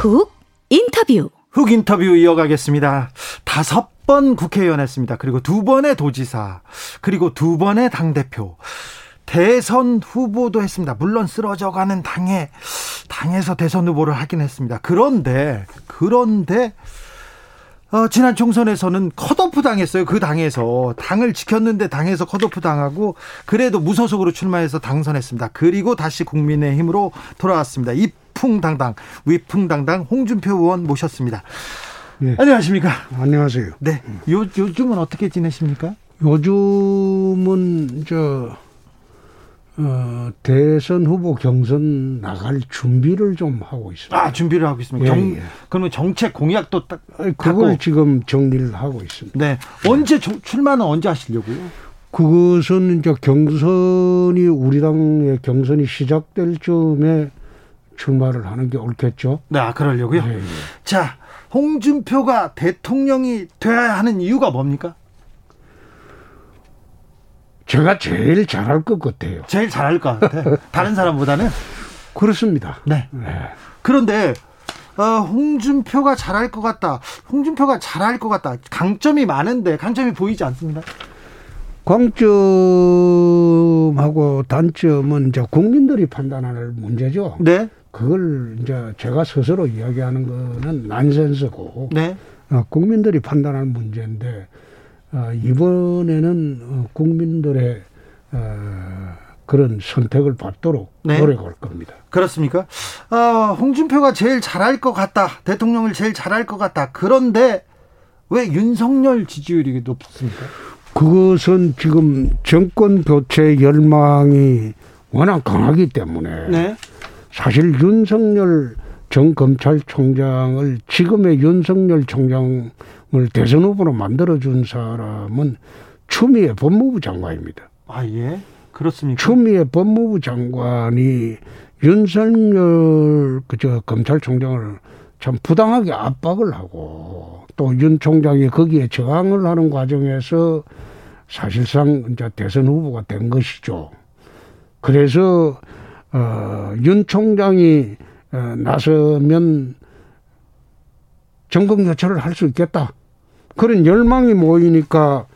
훅 인터뷰. 훅 인터뷰 이어가겠습니다. 다섯 번 국회의원 했습니다. 그리고 두 번의 도지사, 그리고 두 번의 당대표. 대선 후보도 했습니다. 물론 쓰러져가는 당에, 당에서 대선 후보를 하긴 했습니다. 그런데, 그런데, 어, 지난 총선에서는 컷오프 당했어요. 그 당에서. 당을 지켰는데 당에서 컷오프 당하고, 그래도 무소속으로 출마해서 당선했습니다. 그리고 다시 국민의힘으로 돌아왔습니다. 이풍당당, 위풍당당 홍준표 의원 모셨습니다. 네. 안녕하십니까. 안녕하세요. 네. 요, 요즘은 어떻게 지내십니까? 요즘은, 저, 어, 대선 후보 경선 나갈 준비를 좀 하고 있습니다. 아, 준비를 하고 있습니다. 예, 경, 예. 그러면 정책 공약도 딱. 그걸. 지금 정리를 하고 있습니다. 네. 언제 출마는 언제 하시려고요? 그것은 이제 경선이 우리 당의 경선이 시작될 즈음에 출마를 하는 게 옳겠죠. 네, 아, 그러려고요. 예, 예. 자, 홍준표가 대통령이 돼야 하는 이유가 뭡니까? 제가 제일 잘할 것 같아요. 제일 잘할 것 같아. 다른 사람보다는 그렇습니다. 네. 네. 그런데 어, 홍준표가 잘할 것 같다. 홍준표가 잘할 것 같다. 강점이 많은데 강점이 보이지 않습니다. 광점하고 단점은 이제 국민들이 판단할 문제죠. 네. 그걸 이제 제가 스스로 이야기하는 거는 난센스고 네. 어, 국민들이 판단할 문제인데 어, 이번에는 어, 국민들의 어, 그런 선택을 받도록 네. 노력할 겁니다. 그렇습니까? 어, 홍준표가 제일 잘할 것 같다. 대통령을 제일 잘할 것 같다. 그런데 왜 윤석열 지지율이 높습니까? 그것은 지금 정권 교체 열망이 워낙 강하기 때문에 네. 사실 윤석열 전 검찰총장을 지금의 윤석열 총장을 대선 후보로 만들어준 사람은 추미애 법무부 장관입니다. 아, 예? 그렇습니까? 추미애 법무부 장관이 윤석열 그저 검찰총장을 참 부당하게 압박을 하고 또 윤 총장이 거기에 저항을 하는 과정에서 사실상 이제 대선 후보가 된 것이죠. 그래서 어, 윤 총장이 어, 나서면 정권 교체를 할 수 있겠다. 그런 열망이 모이니까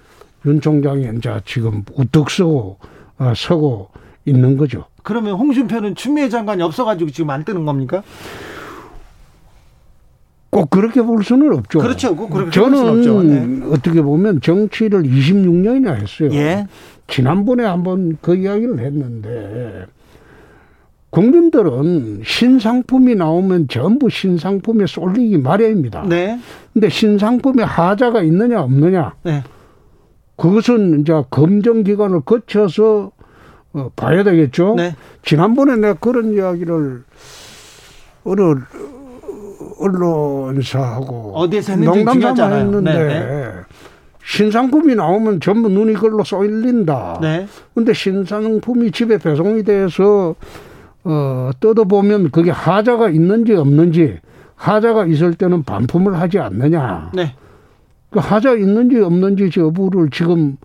윤 총장이 이제 지금 우뚝 서고 어, 서고 있는 거죠. 그러면 홍준표는 추미애 장관이 없어가지고 지금 안 뜨는 겁니까? 꼭 그렇게 볼 수는 없죠. 그렇죠. 꼭 그렇게 저는 볼 수는 없죠. 네. 어떻게 보면 정치를 26년이나 했어요. 예. 지난번에 한번 그 이야기를 했는데 국민들은 신상품이 나오면 전부 신상품에 쏠리기 마련입니다. 네. 근데 신상품에 하자가 있느냐 없느냐. 네. 그것은 이제 검증 기관을 거쳐서 어, 봐야 되겠죠. 네. 지난번에 내가 그런 이야기를 어느 언론사하고 어디에서 했는지 중요하잖아요. 했는데 네, 네. 신상품이 나오면 전부 눈이 걸로 쏠린다. 네. 근데 신상품이 집에 배송이 돼서 어, 뜯어보면 그게 하자가 있는지 없는지 하자가 있을 때는 반품을 하지 않느냐. 네. 그 하자 있는지 없는지 여부를 지금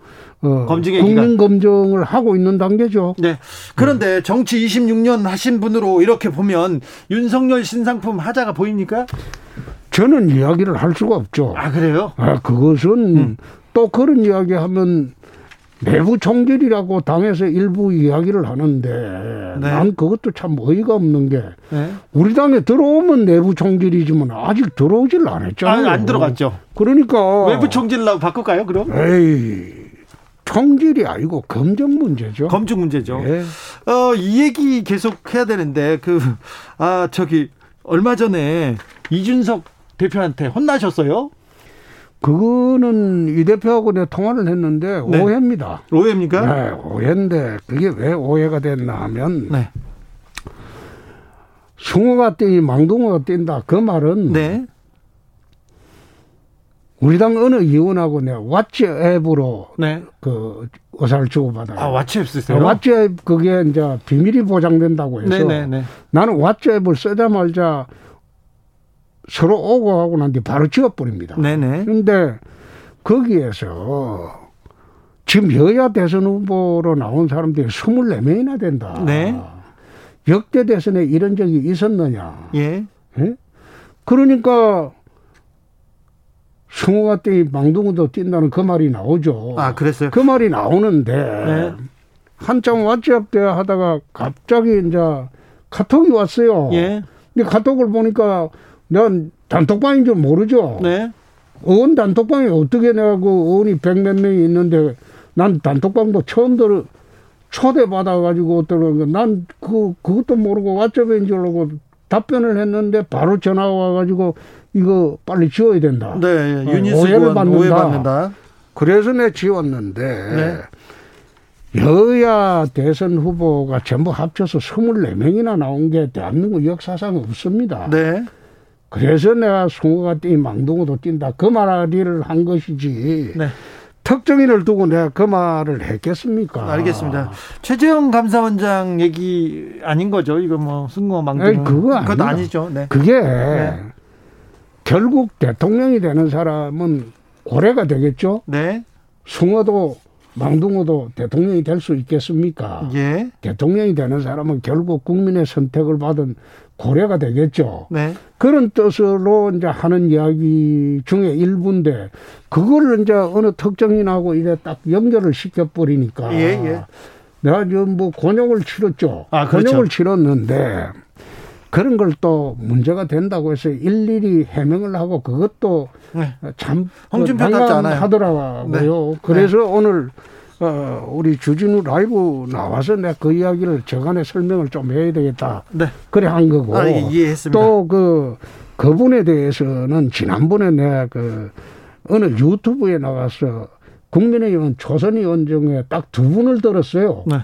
어, 검증의 국민 검증을 하고 있는 단계죠. 네. 그런데 정치 26년 하신 분으로 이렇게 보면 윤석열 신상품 하자가 보입니까? 저는 이야기를 할 수가 없죠. 아 그래요? 아 그것은 음. 또 그런 이야기하면 내부 총질이라고 당에서 일부 이야기를 하는데 네. 난 그것도 참 어이가 없는 게 네. 우리 당에 들어오면 내부 총질이지만 아직 들어오질 않았잖아요. 아, 안 들어갔죠. 그러니까 외부 총질로 바꿀까요? 그럼? 에이 총질이 아니고 검증 문제죠. 검증 문제죠. 네. 어, 이 얘기 계속 해야 되는데 그 아 저기 얼마 전에 이준석 대표한테 혼나셨어요? 그거는 이 대표하고 내가 통화를 했는데 네. 오해입니다. 오해입니까? 네, 오해인데 그게 왜 오해가 됐나 하면 네. 숭어가 뛰니 망둥어가 뛴다. 그 말은 네. 우리 당 어느 의원하고 내가 왓츠 앱으로 네. 그 의사를 주고받아요. 아, 왓츠앱 쓰세요? 왓츠 앱 그게 이제 비밀이 보장된다고 해서 네네네. 나는 왓츠 앱을 쓰자마자 서로 오고 하고 난 뒤 바로 지워버립니다. 네네. 근데 거기에서 지금 여야 대선 후보로 나온 사람들이 24명이나 된다. 네. 역대 대선에 이런 적이 있었느냐. 예. 예? 그러니까 승호가 뛰 망둥어도 뛴다는 그 말이 나오죠. 아, 그랬어요? 그 말이 나오는데 네. 한참 왓츠앱 대 하다가 갑자기 이제 카톡이 왔어요. 예. 근데 카톡을 보니까 난 단톡방인 줄 모르죠. 네. 의원 단톡방에 어떻게 내가 그 의원이 백 몇 명이 있는데 난 단톡방도 처음 들어 초대받아가지고 어떠는 거난그 그것도 모르고 왓츠앱인 줄 알고 답변을 했는데 바로 전화가 와가지고 이거 빨리 지워야 된다. 네. 어, 유니스 오해를 받는다. 오해받는다. 그래서 내 지웠는데 네. 여야 대선 후보가 전부 합쳐서 24명이나 나온 게 대한민국 역사상 없습니다. 네. 그래서 내가 숭어가 뛰 망둥어도 뛴다 그 말을 한 것이지 네. 특정인을 두고 내가 그 말을 했겠습니까? 알겠습니다. 최재형 감사원장 얘기 아닌 거죠? 이거 뭐 승거 망둥어. 그거 아니다. 아니죠. 네. 그게 네. 결국 대통령이 되는 사람은 고래가 되겠죠. 네. 숭어도 망둥어도 대통령이 될 수 있겠습니까? 예. 대통령이 되는 사람은 결국 국민의 선택을 받은 고래가 되겠죠. 네. 그런 뜻으로 이제 하는 이야기 중에 일부인데 그거를 이제 어느 특정인하고 이래 딱 연결을 시켜버리니까 예, 예. 내가 지금 뭐 곤욕을 치렀죠. 아, 그렇죠. 곤욕을 치렀는데 그런 걸 또 문제가 된다고 해서 일일이 해명을 하고 그것도 네. 참 홍준표답지 않아요. 하더라고요. 네. 그래서 오늘 어, 우리 주진우 라이브 나와서 내가 그 이야기를 저간에 설명을 좀 해야 되겠다. 네. 그래 한 거고. 아, 예, 이해했습니다. 또그 그분에 대해서는 지난번에 내가 그 어느 유튜브에 나가서 국민의힘은 조선의원 중에 딱 두 분을 들었어요. 네.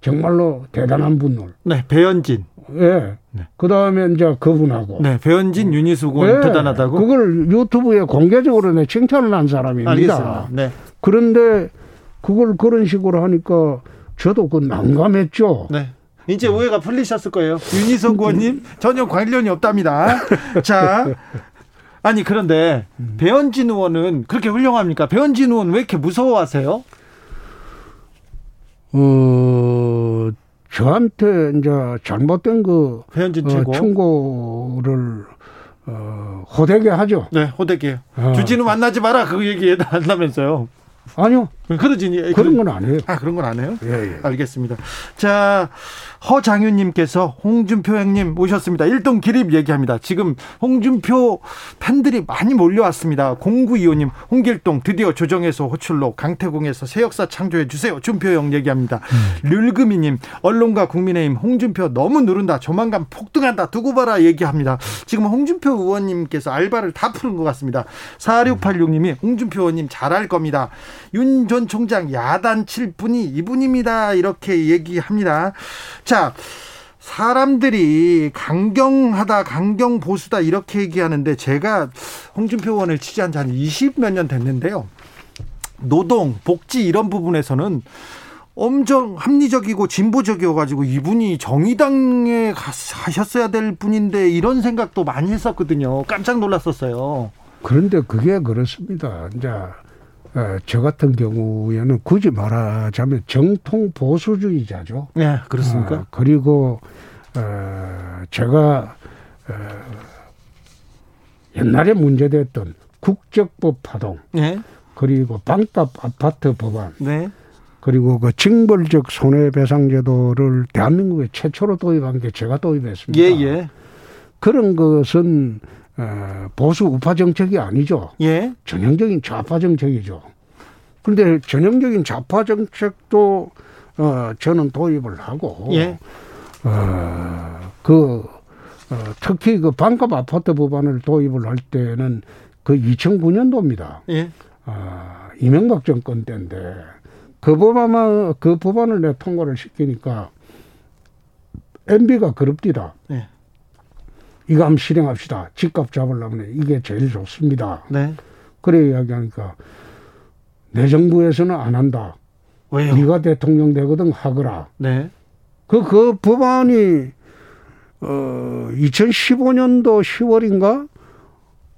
정말로 대단한 분을. 네. 배현진. 예. 네. 그 다음에 이제 그분하고. 네. 배현진 윤희숙 의원 예. 대단하다고. 그걸 유튜브에 공개적으로 내 칭찬을 한 사람입니다. 알겠습니다. 네. 그런데 그걸 그런 식으로 하니까 저도 그 난감했죠. 네. 이제 오해가 풀리셨을 거예요. 윤희석 의원님 전혀 관련이 없답니다. 자, 아니 그런데 배현진 의원은 그렇게 훌륭합니까? 배현진 의원 왜 이렇게 무서워하세요? 어, 저한테 이제 잘못된 그 배현진 어, 최고. 충고를 어, 호되게 하죠. 네, 호되게. 어. 주진우 만나지 마라 그 얘기 한다면서요. 아니요. 그러지 그런 건 안 해요. 아 그런 건 안 해요? 예, 예. 알겠습니다. 자, 허장윤님께서 홍준표 형님 오셨습니다. 일동 기립 얘기합니다. 지금 홍준표 팬들이 많이 몰려왔습니다. 0925님, 홍길동 드디어 조정에서 호출로 강태공에서 새 역사 창조해 주세요. 준표 형 얘기합니다. 률금이님, 언론과 국민의힘 홍준표 너무 누른다. 조만간 폭등한다. 두고 봐라 얘기합니다. 지금 홍준표 의원님께서 알바를 다 푸는 것 같습니다. 4686님이 홍준표 의원님 잘할 겁니다. 윤 전 총장 야단 칠 분이 이분입니다. 이렇게 얘기합니다. 자, 사람들이 강경하다, 강경 보수다 이렇게 얘기하는데 제가 홍준표 의원을 취재한 지 한 20 몇 년 됐는데요. 노동, 복지 이런 부분에서는 엄청 합리적이고 진보적이어 가지고 이분이 정의당에 가셨어야 될 분인데 이런 생각도 많이 했었거든요. 깜짝 놀랐었어요. 그런데 그게 그렇습니다. 이제 어, 저 같은 경우에는 굳이 말하자면 정통 보수주의자죠. 네, 그렇습니까? 어, 그리고 어, 제가 어, 옛날에 문제됐던 국적법 파동 네, 그리고 반값 아파트 법안 네, 그리고 그 징벌적 손해배상제도를 대한민국에 최초로 도입한 게 제가 도입했습니다. 예, 예, 그런 것은 어, 보수 우파 정책이 아니죠. 예, 전형적인 좌파 정책이죠. 그런데 전형적인 좌파 정책도 어, 저는 도입을 하고 예, 어, 그 어, 특히 그 반값 아파트 법안을 도입을 할 때는 그 2009년도입니다. 예, 아, 이명박 정권 때인데 그 법안 그 법안을 내 통과를 시키니까 MB가 그럽디다. 예. 이거 한번 실행합시다. 집값 잡으려면 이게 제일 좋습니다. 네. 그래 이야기하니까 내 정부에서는 안 한다. 왜요? 네가 대통령 되거든 하거라. 네. 그, 그 법안이, 어, 2015년도 10월인가?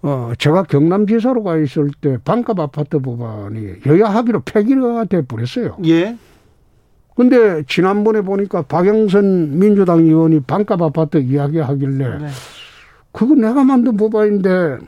어, 제가 경남지사로 가 있을 때 반값 아파트 법안이 여야 합의로 폐기가 돼 버렸어요. 예. 근데 지난번에 보니까 박영선 민주당 의원이 반값 아파트 이야기하길래 네. 그거 내가 만든 법안인데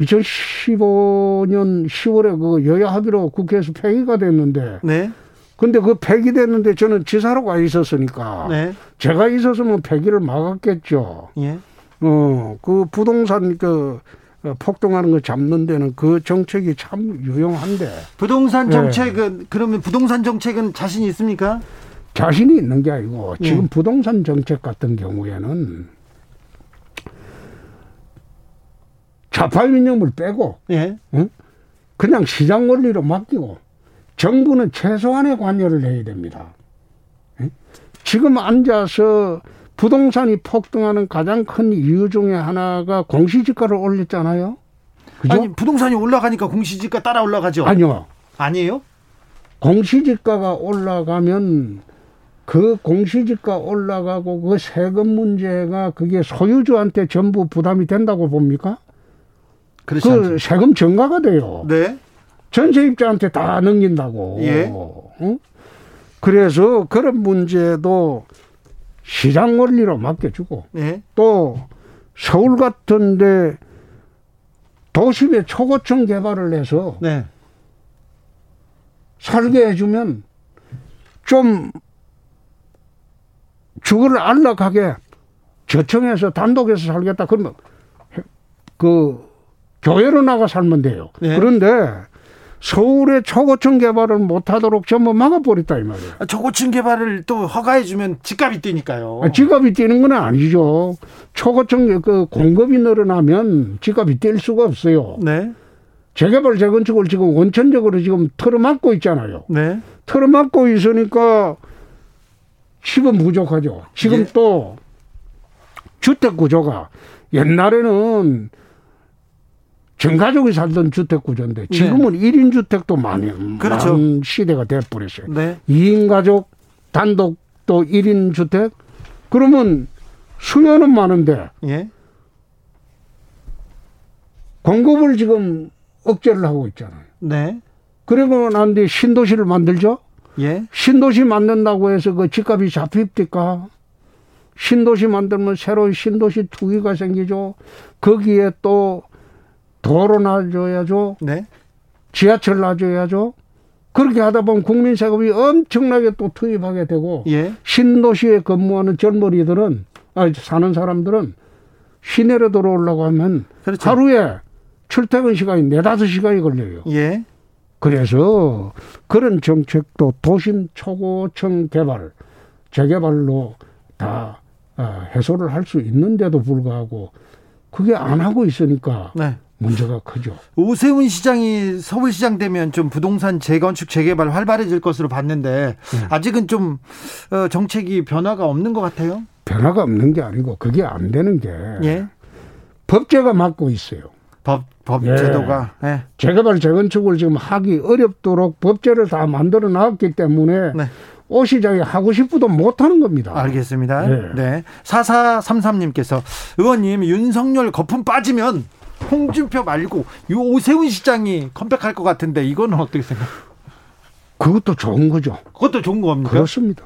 2015년 10월에 그 여야 합의로 국회에서 폐기가 됐는데 네. 근데 그 폐기됐는데 저는 지사로 가 있었으니까 네. 제가 있었으면 폐기를 막았겠죠. 예. 어, 그 부동산 그 어, 폭등하는 거 잡는 데는 그 정책이 참 유용한데 부동산 네. 정책은 그러면 부동산 정책은 자신 있습니까? 자신이 있는 게 아니고 지금 예. 부동산 정책 같은 경우에는 좌파 민영을 빼고 예. 그냥 시장 원리로 맡기고 정부는 최소한의 관여를 해야 됩니다. 예? 지금 앉아서 부동산이 폭등하는 가장 큰 이유 중에 하나가 공시지가를 올렸잖아요. 그죠? 아니 부동산이 올라가니까 공시지가 따라 올라가죠. 아니요. 아니에요? 공시지가가 올라가면 그 공시지가 올라가고 그 세금 문제가 그게 소유주한테 전부 부담이 된다고 봅니까? 그렇지 그. 세금 증가가 돼요. 네. 전세입자한테 다 넘긴다고. 예. 응? 그래서 그런 문제도 시장 원리로 맡겨주고 예. 또 서울 같은데 도심에 초고층 개발을 해서 네. 살게 해주면 좀 주거를 안락하게 저층에서 단독해서 살겠다 그러면 그 교회로 나가 살면 돼요. 네. 그런데 서울의 초고층 개발을 못하도록 전부 막아버렸다 이 말이에요. 아, 초고층 개발을 또 허가해주면 집값이 뛰니까요. 아, 지갑이 뛰는 건 아니죠. 초고층 그 공급이 늘어나면 지갑이 뛸 수가 없어요. 네. 재개발 재건축을 지금 원천적으로 지금 틀어막고 있잖아요. 네. 틀어막고 있으니까 집은 부족하죠. 지금 예. 또 주택 구조가 옛날에는 전가족이 살던 주택 구조인데 지금은 일 1인 주택도 많이 네. 그렇죠. 많은 시대가 돼 버렸어요. 네. 2인 가족 단독 또 1인 주택 그러면 수요는 많은데 예. 공급을 지금 억제를 하고 있잖아요. 네. 그리고 난 뒤에 신도시를 만들죠. 예. 신도시 만든다고 해서 그 집값이 잡힙니까? 신도시 만들면 새로운 신도시 투기가 생기죠. 거기에 또 도로 놔줘야죠. 네. 지하철 놔줘야죠. 그렇게 하다 보면 국민 세금이 엄청나게 또 투입하게 되고 예. 신도시에 근무하는 젊은이들은 아, 사는 사람들은 시내로 들어오려고 하면 그렇죠. 하루에 출퇴근 시간이 네다섯 시간이 걸려요. 예. 그래서 그런 정책도 도심 초고층 개발, 재개발로 다 어, 해소를 할 수 있는데도 불구하고 그게 안 하고 있으니까 네. 문제가 크죠. 오세훈 시장이 서울시장 되면 좀 부동산 재건축 재개발 활발해질 것으로 봤는데 네. 아직은 좀 어, 정책이 변화가 없는 것 같아요. 변화가 없는 게 아니고 그게 안 되는 게 예. 법제가 막고 있어요. 법, 법 예. 제도가. 예. 재개발 재건축을 지금 하기 어렵도록 법제를 다 만들어 놨기 때문에 네. 오 시장이 하고 싶어도 못 하는 겁니다. 알겠습니다. 예. 네. 4433님께서 의원님 윤석열 거품 빠지면 홍준표 말고 이 오세훈 시장이 컴백할 것 같은데 이거는 어떻게 생각해요? 그것도 좋은 거죠. 그것도 좋은 겁니까? 그렇습니다.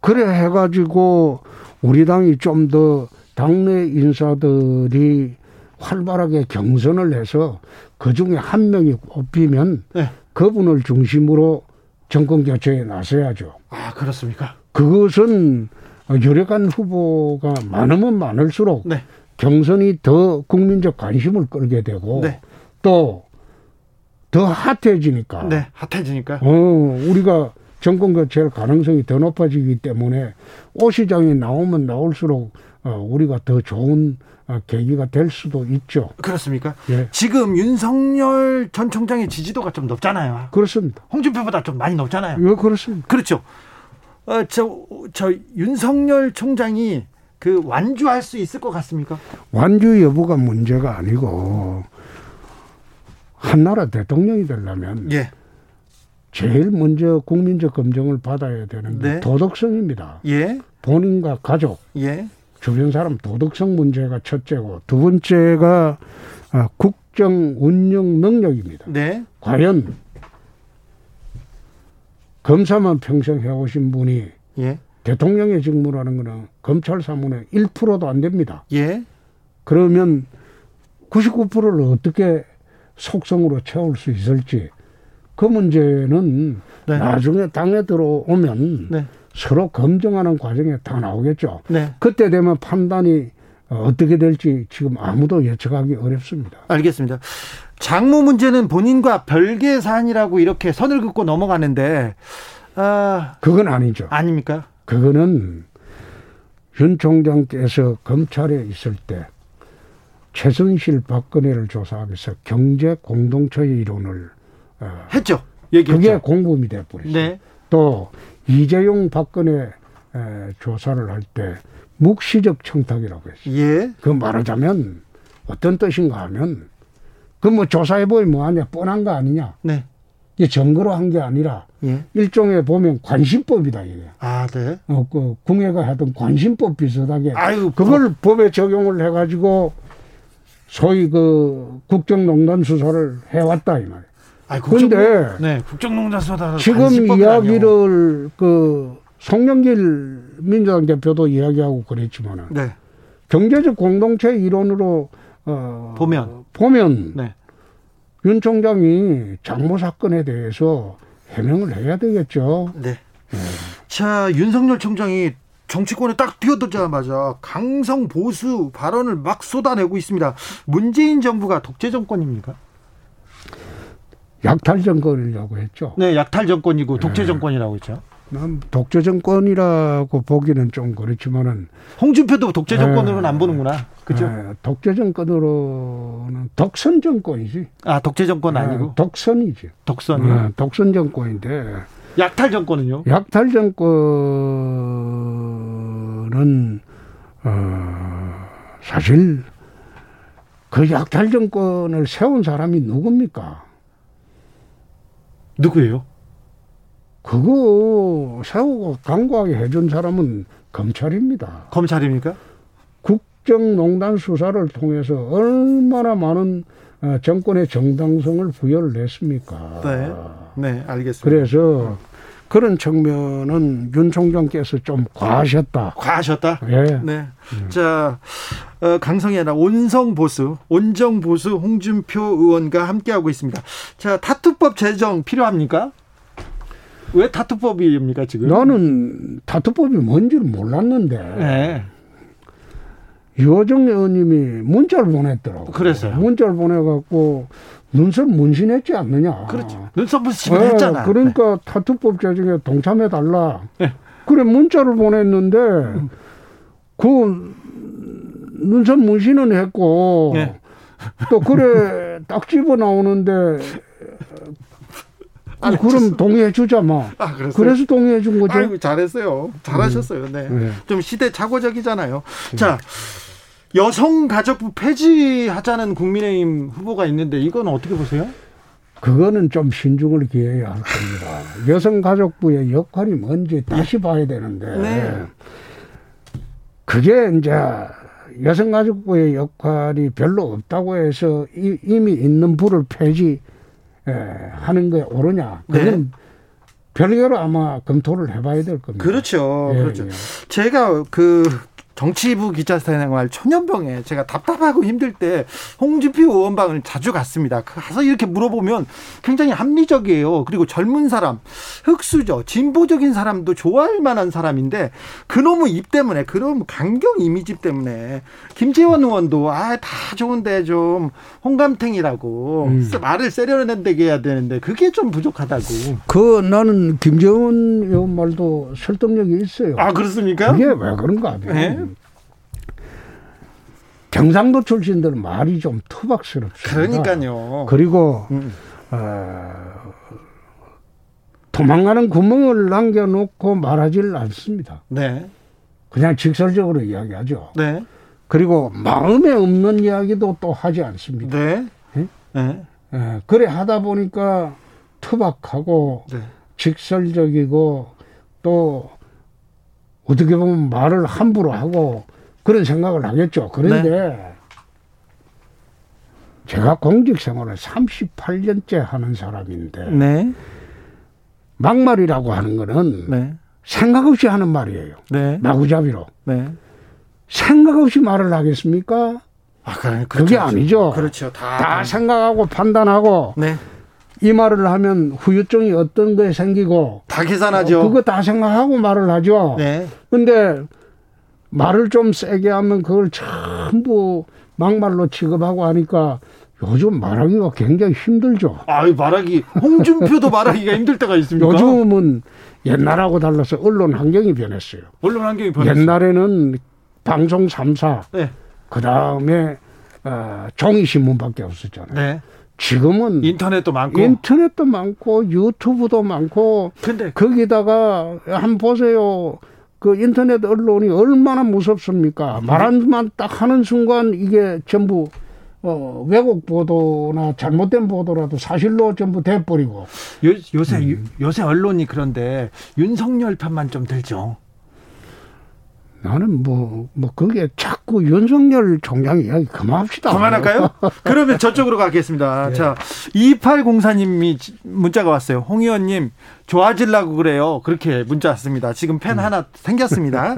그래 해가지고 우리 당이 좀 더 당내 인사들이 활발하게 경선을 해서 그 중에 한 명이 뽑히면 네. 그분을 중심으로 정권 교체에 나서야죠. 아 그렇습니까? 그것은 유력한 후보가 많으면 많을수록 네. 경선이 더 국민적 관심을 끌게 되고 네. 또더 핫해지니까 네. 핫해지니까. 어, 우리가 정권 교체할 가능성이 더 높아지기 때문에 오 시장이 나오면 나올수록 어, 우리가 더 좋은 어, 계기가 될 수도 있죠. 그렇습니까? 예. 지금 윤석열 전 총장의 지지도가 좀 높잖아요. 그렇습니다. 홍준표보다 좀 많이 높잖아요. 예, 그렇습니다. 그렇죠. 어, 저, 저 윤석열 총장이 그 완주할 수 있을 것 같습니까? 완주 여부가 문제가 아니고 한나라 대통령이 되려면 예. 제일 먼저 국민적 검증을 받아야 되는 게 네. 도덕성입니다. 예. 본인과 가족, 예. 주변 사람 도덕성 문제가 첫째고 두 번째가 아, 국정 운영 능력입니다. 네. 과연 검사만 평생 해오신 분이 예. 대통령의 직무라는 거는 검찰 사무의 1%도 안 됩니다. 예. 그러면 99%를 어떻게 속성으로 채울 수 있을지 그 문제는 네. 나중에 당에 들어오면 네. 서로 검증하는 과정에 다 나오겠죠. 네. 그때 되면 판단이 어, 어떻게 될지 지금 아무도 예측하기 어렵습니다. 알겠습니다. 장모 문제는 본인과 별개 사안이라고 이렇게 선을 긋고 넘어가는데 아, 그건 아니죠. 아닙니까? 그거는 윤 총장께서 검찰에 있을 때 최순실 박근혜를 조사하기 위해서 경제 공동체의 이론을 어, 했죠. 그게 얘기했죠. 공범이 돼버렸어요. 네. 또 이재용 박근혜 에, 조사를 할 때 묵시적 청탁이라고 했어요. 예. 그 말하자면 어떤 뜻인가 하면 그 뭐 조사해보니 뭐하냐 뻔한 거 아니냐 네. 이게 증거로 한 게 아니라 예. 일종의 보면 관심법이다 이게. 아, 네. 어, 그 궁예가 하던 관심법 비슷하게 아유, 그걸 법에 적용을 해가지고 소위 그 국정농단 수사를 해왔다 이 말이에요. 아이, 근데 네, 국정농단 수사 지금 이야기를 그 송영길 민주당 대표도 이야기하고 그랬지만은 네. 경제적 공동체 이론으로 어 보면. 보면 네. 윤 총장이 장모 사건에 대해서 해명을 해야 되겠죠. 네. 자, 윤석열 총장이 정치권에 딱 뛰어들자마자 강성 보수 발언을 막 쏟아내고 있습니다. 문재인 정부가 독재 정권입니까? 약탈 정권이라고 했죠. 네, 약탈 정권이고 독재 정권이라고 했죠. 난 독재 정권이라고 보기는 좀 그렇지만은 홍준표도 독재 정권으로는 네. 안 보는구나. 그죠? 에, 독재 정권으로는 독선 정권이지. 아, 독재 정권 에, 아니고 독선이지. 독선이요. 에, 독선 정권인데 약탈 정권은요? 약탈 정권은 어, 사실 그 약탈 정권을 세운 사람이 누굽니까? 누구예요? 그거 세우고 강구하게 해준 사람은 검찰입니다. 검찰입니까? 국정농단 수사를 통해서 얼마나 많은 어, 정권의 정당성을 부여를 했습니까? 네. 네, 알겠습니다. 그래서 그런 측면은 윤 총장께서 좀 과하셨다. 과하셨다. 예. 네. 자, 어, 강성이 아니라 온성 보수, 온정 보수 홍준표 의원과 함께하고 있습니다. 자, 타투법 제정 필요합니까? 왜 타투법입니까, 지금? 나는 타투법이 뭔지를 몰랐는데 네. 유호정 의원님이 문자를 보냈더라고. 그랬어요. 문자를 보내갖고 눈썹 문신했지 않느냐. 그렇죠. 눈썹을 예, 지불했잖아. 그러니까 타투법 제정에 동참해 달라. 네. 그래 문자를 보냈는데 그 눈썹 문신은 했고 네. 또 그래 딱 집어 나오는데 그, 그럼 동의해 주자 뭐. 아, 그랬어요? 그래서 동의해 준 거죠. 아이고, 잘했어요. 잘하셨어요. 네. 네. 좀 시대 착오적이잖아요. 자, 여성가족부 폐지하자는 국민의힘 후보가 있는데 이건 어떻게 보세요? 그거는 좀 신중을 기해야 할 겁니다. 여성가족부의 역할이 뭔지 다시 봐야 되는데 네. 그게 이제 여성가족부의 역할이 별로 없다고 해서 이- 이미 있는 부를 폐지 에, 하는 게 옳으냐? 그건 별개로 아마 검토를 해봐야 될 겁니다. 그렇죠. 예, 그렇죠. 예. 제가 그 정치부 기자 생활 초년병에 제가 답답하고 힘들 때 홍준표 의원 방을 자주 갔습니다. 가서 이렇게 물어보면 굉장히 합리적이에요. 그리고 젊은 사람, 흑수저, 진보적인 사람도 좋아할 만한 사람인데 그놈의 입 때문에 그놈 강경 이미지 때문에 김재원 의원도 아 다 좋은데 좀 홍감탱이라고 음. 말을 세려낸다게 해야 되는데 그게 좀 부족하다고. 그 나는 김재원 의원 말도 설득력이 있어요. 아 그렇습니까? 그게 왜 그런가 네. 경상도 출신들은 말이 좀 투박스럽습니다. 그러니까요. 그리고 음. 어, 도망가는 구멍을 남겨놓고 말하지를 않습니다. 네. 그냥 직설적으로 이야기하죠. 네. 그리고 마음에 없는 이야기도 또 하지 않습니다. 네. 예? 네. 예, 그래 하다 보니까 투박하고 네. 직설적이고 또 어떻게 보면 말을 함부로 하고 그런 생각을 하겠죠. 그런데 네. 제가 공직 생활을 38년째 하는 사람인데 네. 막말이라고 하는 거는 네. 생각 없이 하는 말이에요. 네. 마구잡이로. 네. 생각 없이 말을 하겠습니까? 아, 그래, 그게 아니죠. 그렇죠. 다. 다 생각하고 판단하고 네. 이 말을 하면 후유증이 어떤 거에 생기고 다 계산하죠. 그거 다 생각하고 말을 하죠. 네. 근데 말을 좀 세게 하면 그걸 전부 막말로 취급하고 하니까 요즘 말하기가 굉장히 힘들죠. 아유, 말하기. 홍준표도 말하기가 힘들 때가 있습니까? 요즘은 옛날하고 달라서 언론 환경이 변했어요. 언론 환경이 변했어요. 옛날에는 방송 3사, 네. 그 다음에 어, 종이신문밖에 없었잖아요. 네. 지금은 인터넷도 많고. 인터넷도 많고 유튜브도 많고 근데 거기다가 한 보세요. 그 인터넷 언론이 얼마나 무섭습니까? 말 한만 딱 하는 순간 이게 전부 어, 왜곡 보도나 잘못된 보도라도 사실로 전부 돼버리고 요, 요새 음. 요새 언론이 그런데 윤석열 편만 좀 들죠. 나는 뭐, 뭐, 그게 자꾸 윤석열 총장 이야기 그만합시다. 그만할까요? 그러면 저쪽으로 가겠습니다. 예. 자, 2804님이 문자가 왔어요. 홍 의원님, 좋아지려고 그래요. 그렇게 문자 왔습니다. 지금 펜 하나 생겼습니다.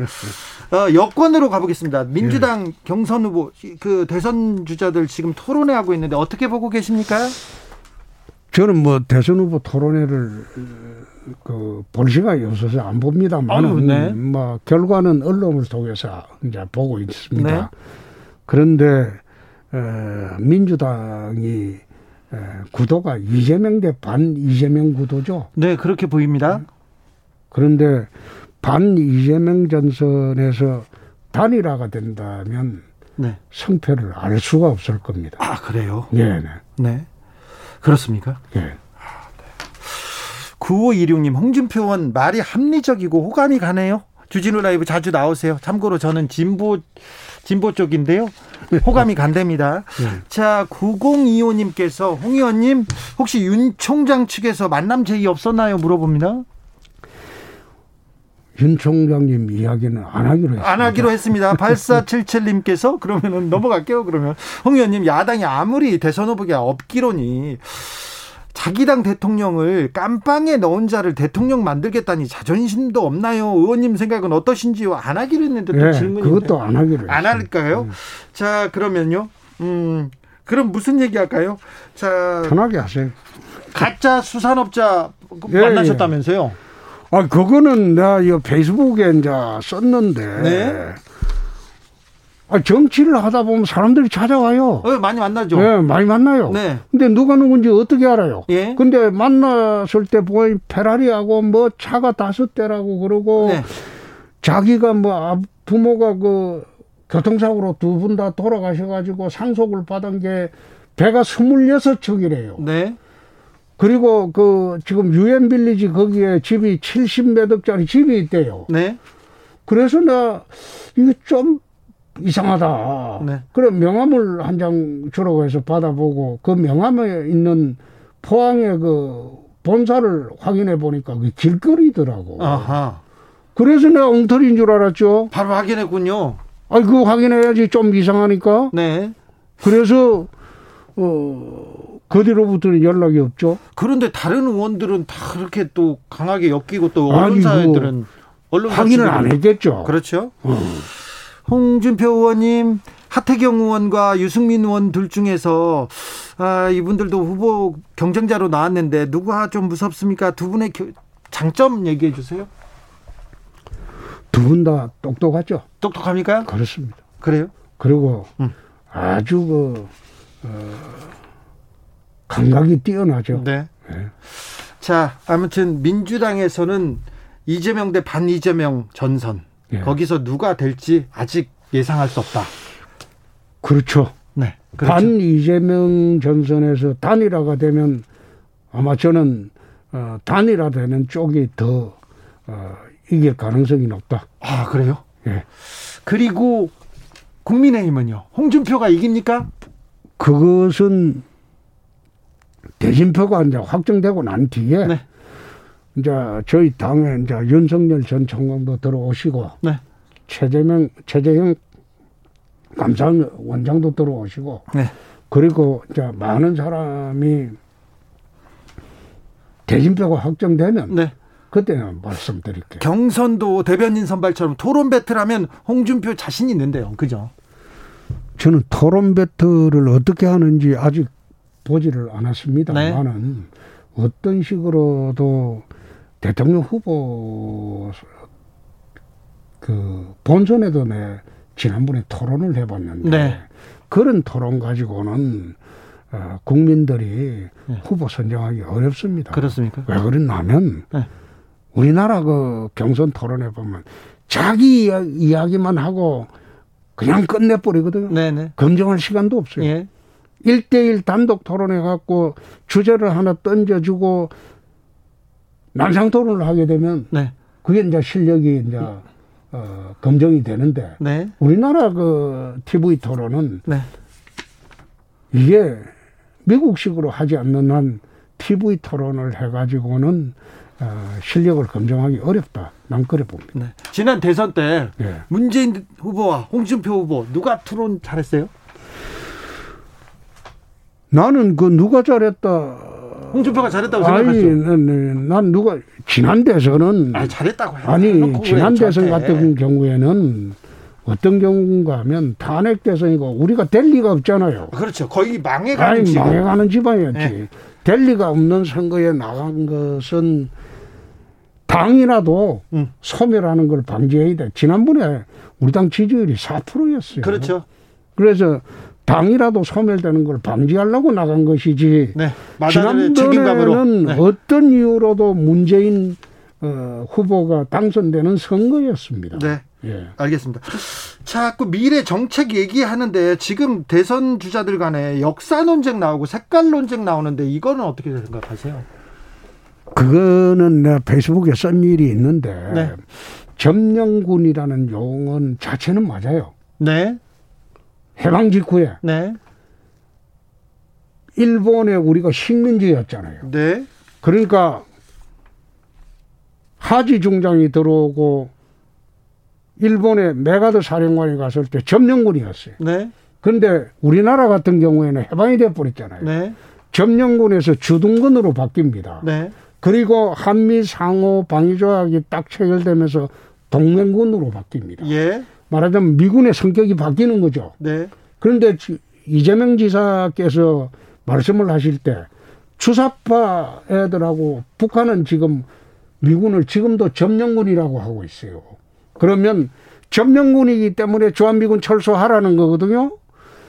어, 여권으로 가보겠습니다. 민주당 경선 후보, 그 대선 주자들 지금 토론회 하고 있는데 어떻게 보고 계십니까? 저는 뭐 대선 후보 토론회를 그볼 시간이 없어서 안 봅니다만 아유, 네. 뭐 결과는 언론을 통해서 이제 보고 있습니다. 네. 그런데 어, 민주당이 에, 구도가 이재명 대 반 이재명 구도죠. 네, 그렇게 보입니다. 그런데 반 이재명 전선에서 단일화가 된다면 네. 성패를 알 수가 없을 겁니다. 아, 그래요? 예, 네. 네. 그렇습니까? 예. 9526님, 홍준표 의원 말이 합리적이고 호감이 가네요. 주진우 라이브 자주 나오세요. 참고로 저는 진보, 진보 쪽인데요. 호감이 간답니다. 네. 자, 9025님께서 홍 의원님, 혹시 윤 총장 측에서 만남 제의 없었나요? 물어봅니다. 윤 총장님 이야기는 안 하기로 했습니다. 안 하기로 했습니다. 8477님께서 그러면은 넘어갈게요. 그러면 홍 의원님 야당이 아무리 대선 후보가 없기로니 자기 당 대통령을 깜빵에 넣은 자를 대통령 만들겠다니 자존심도 없나요? 의원님 생각은 어떠신지요? 안 하기로 했는데 또 예, 질문이 그것도 안 하기로 안. 할까요? 자 그러면요. 음 그럼 무슨 얘기 할까요? 자 편하게 하세요. 가짜 수산업자 예, 만나셨다면서요? 아, 그거는 내가 이 페이스북에 이제 썼는데. 네. 아, 정치를 하다 보면 사람들이 찾아와요. 어, 많이 만나죠. 예, 많이 만나요. 네. 근데 누가 누군지 어떻게 알아요? 예. 근데 만났을 때 보니 페라리하고 뭐 차가 다섯 대라고 그러고 네. 자기가 뭐 아- 부모가 그 교통사고로 두 분 다 돌아가셔가지고 상속을 받은 게 배가 스물여섯 척이래요. 네. 그리고 그 지금 유엔 빌리지 거기에 집이 70몇 억짜리 집이 있대요. 네. 그래서 나 이거 좀 이상하다. 네. 그래 명함을 한 장 주라고 해서 받아보고 그 명함에 있는 포항의 그 본사를 확인해 보니까 그 길거리더라고. 아하. 그래서 내가 엉터리인 줄 알았죠. 바로 확인했군요. 아이 그거 확인해야지 좀 이상하니까. 네. 그래서 어 그 뒤로부터는 연락이 없죠. 그런데 다른 의원들은 다 그렇게 또 강하게 엮이고 또 아니, 언론사들은 언론 확인을 안 했겠죠. 그렇죠. 어. 홍준표 의원님, 하태경 의원과 유승민 의원 둘 중에서 아, 이분들도 후보 경쟁자로 나왔는데 누가 좀 무섭습니까? 두 분의 겨- 장점 얘기해 주세요. 두 분 다 똑똑하죠. 똑똑합니까? 그렇습니다. 그래요? 그리고 음. 아주 그 어, 감각이 뛰어나죠. 네. 네. 자, 아무튼 민주당에서는 이재명 대 반 이재명 전선. 예. 거기서 누가 될지 아직 예상할 수 없다. 그렇죠. 네. 그렇죠. 반 이재명 전선에서 단일화가 되면 아마 저는 어, 단일화 되는 쪽이 더 어, 이길 가능성이 높다. 아, 그래요? 예. 그리고 국민의힘은요. 홍준표가 이깁니까? 그것은 대진표가 이제 확정되고 난 뒤에 네. 이제 저희 당에 이제 윤석열 전 총장도 들어오시고 네. 최재명 최재형 감사원장도 들어오시고 네. 그리고 이제 많은 사람이 대진표가 확정되면 네. 그때는 말씀드릴게요. 경선도 대변인 선발처럼 토론 배틀하면 홍준표 자신 있는데요. 그죠? 저는 토론 배틀을 어떻게 하는지 아직 보지를 않았습니다만은 어떤 식으로도 대통령 후보 그 본선에도 내 지난번에 토론을 해봤는데 네. 그런 토론 가지고는 어, 국민들이 네. 후보 선정하기 어렵습니다. 그렇습니까? 왜 그랬냐면 네. 우리나라 그 경선 토론해 보면 자기 이야- 이야기만 하고 그냥 끝내버리거든요. 네네. 검증할 시간도 없어요. 예. 일대일 단독 토론해 갖고 주제를 하나 던져주고 난상 토론을 하게 되면 네. 그게 이제 실력이 이제 어, 검증이 되는데 네. 우리나라 그 TV 토론은 네. 이게 미국식으로 하지 않는 한 TV 토론을 해가지고는 어, 실력을 검증하기 어렵다. 난 그래 봅니다. 네. 지난 대선 때 예. 문재인 후보와 홍준표 후보 누가 토론 잘했어요? 나는 그 누가 잘했다. 홍준표가 잘했다고 아니, 생각하죠. 난, 난- 난 누가 지난 대선은 아니 잘했다고 해요. 아니 해놓고 지난 대선. 같은 경우에는 어떤 경우인가 하면 탄핵 대선이고 우리가 될 리가 없잖아요. 그렇죠. 거의 망해가는 아니. 망해가는 집안이었지. 네. 될 리가 없는 선거에 나간 것은 당이라도 음. 소멸하는 걸 방지해야 돼. 지난번에 우리 당 지지율이 4%였어요. 그렇죠. 그래서 당이라도 소멸되는 걸 방지하려고 나간 것이지. 네. 지난번에는 네. 어떤 이유로도 문재인 어, 후보가 당선되는 선거였습니다. 네. 예. 알겠습니다. 자꾸 미래 정책 얘기하는데 지금 대선 주자들 간에 역사 논쟁 나오고 색깔 논쟁 나오는데 이거는 어떻게 생각하세요? 그거는 내가 페이스북에 쓴 일이 있는데 네. 점령군이라는 용어는 자체는 맞아요. 네. 해방 직후에 네. 일본에 우리가 식민지였잖아요. 네. 그러니까 하지 중장이 들어오고 일본에 맥아더 사령관이 갔을 때 점령군이었어요. 네. 그런데 우리나라 같은 경우에는 해방이 돼 버렸잖아요. 네. 점령군에서 주둔군으로 바뀝니다. 네. 그리고 한미 상호 방위 조약이 딱 체결되면서 동맹군으로 바뀝니다. 예. 말하자면 미군의 성격이 바뀌는 거죠. 네. 그런데 지- 이재명 지사께서 말씀을 하실 때 주사파 애들하고 북한은 지금 미군을 지금도 점령군이라고 하고 있어요. 그러면 점령군이기 때문에 주한미군 철수하라는 거거든요.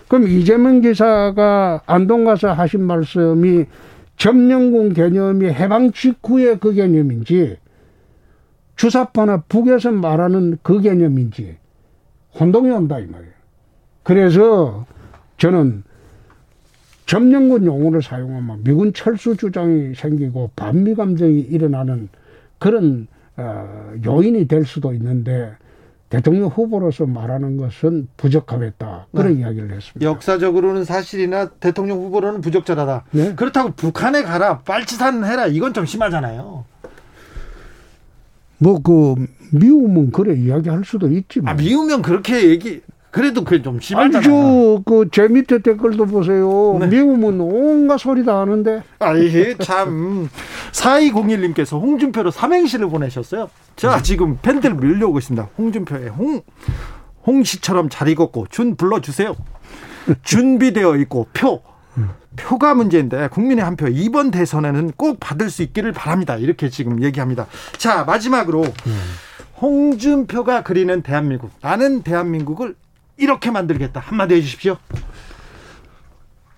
그럼 이재명 지사가 안동 가서 하신 말씀이 점령군 개념이 해방 직후의 그 개념인지 주사파나 북에서 말하는 그 개념인지 혼동이 온다 이 말이에요. 그래서 저는 점령군 용어를 사용하면 미군 철수 주장이 생기고 반미 감정이 일어나는 그런 어, 요인이 될 수도 있는데 대통령 후보로서 말하는 것은 부적합했다 그런 이야기를 했습니다. 역사적으로는 사실이나 대통령 후보로는 부적절하다. 네. 그렇다고 북한에 가라, 빨치산 해라, 이건 좀 심하잖아요. 뭐 그 미움은 그래 이야기할 수도 있지만 아, 미우면 그렇게 얘기, 그래도 그게 좀 심하잖아요. 아주 그제 밑에 댓글도 보세요. 네. 미움은 온갖 소리 다 하는데 아이, 참. 4201님께서 홍준표로 삼행시를 보내셨어요. 자, 지금 팬들 밀려오고 있습니다. 홍준표의 홍, 홍시처럼 잘 익었고, 준 불러주세요. 준비되어 있고, 표. 표가 문제인데, 국민의 한 표, 이번 대선에는 꼭 받을 수 있기를 바랍니다. 이렇게 지금 얘기합니다. 자, 마지막으로, 홍준표가 그리는 대한민국. 나는 대한민국을 이렇게 만들겠다. 한마디 해주십시오.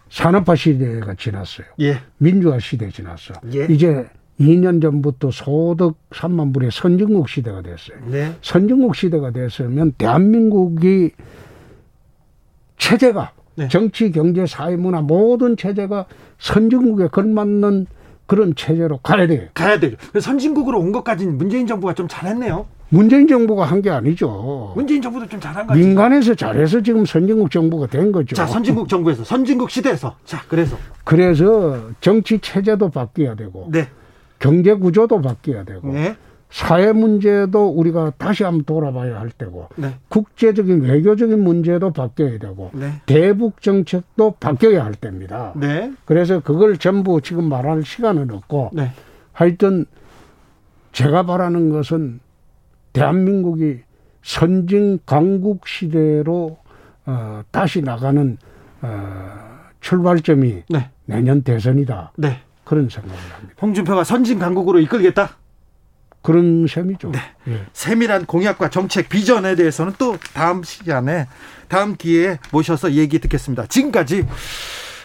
산업화 시대가 지났어요. 예. 민주화 시대 지났어. 예. 이제 2년 전부터 소득 3만 불의 선진국 시대가 됐어요. 네. 선진국 시대가 됐으면 대한민국이 체제가 네. 정치, 경제, 사회, 문화 모든 체제가 선진국에 걸맞는 그런 체제로 가야 돼요. 가야 되죠. 선진국으로 온 것까지는 문재인 정부가 좀 잘했네요. 문재인 정부가 한 게 아니죠. 문재인 정부도 좀 잘한 거 같아요. 민간에서 잘해서 지금 선진국 정부가 된 거죠. 자, 선진국 정부에서 선진국 시대에서 자, 그래서 그래서 정치 체제도 바뀌어야 되고 네. 경제 구조도 바뀌어야 되고 네. 사회 문제도 우리가 다시 한번 돌아봐야 할 때고 네. 국제적인 외교적인 문제도 바뀌어야 되고 네. 대북 정책도 바뀌어야 할 때입니다. 네. 그래서 그걸 전부 지금 말할 시간은 없고 네. 하여튼 제가 바라는 것은 대한민국이 선진 강국 시대로 어, 다시 나가는 어, 출발점이 네. 내년 대선이다 네. 그런 생각을 합니다. 홍준표가 선진 강국으로 이끌겠다. 그런 셈이죠. 네. 예. 세밀한 공약과 정책 비전에 대해서는 또 다음 시간에 다음 기회에 모셔서 얘기 듣겠습니다. 지금까지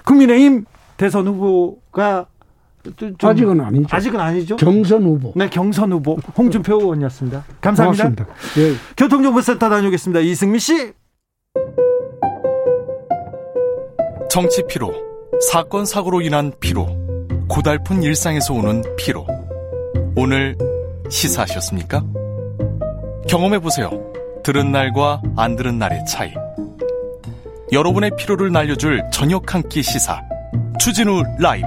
국민의힘 대선 후보가 좀- 아직은 아니죠. 아직은 아니죠. 경선 후보. 네, 경선 후보 홍준표 의원이었습니다. 감사합니다. 예. 교통정보센터 다녀오겠습니다. 이승미 씨. 정치 피로, 사건 사고로 인한 피로, 고달픈 일상에서 오는 피로. 오늘 시사하셨습니까? 경험해 보세요. 들은 날과 안 들은 날의 차이. 여러분의 피로를 날려줄 저녁 한 끼 시사. 추진우 라이브.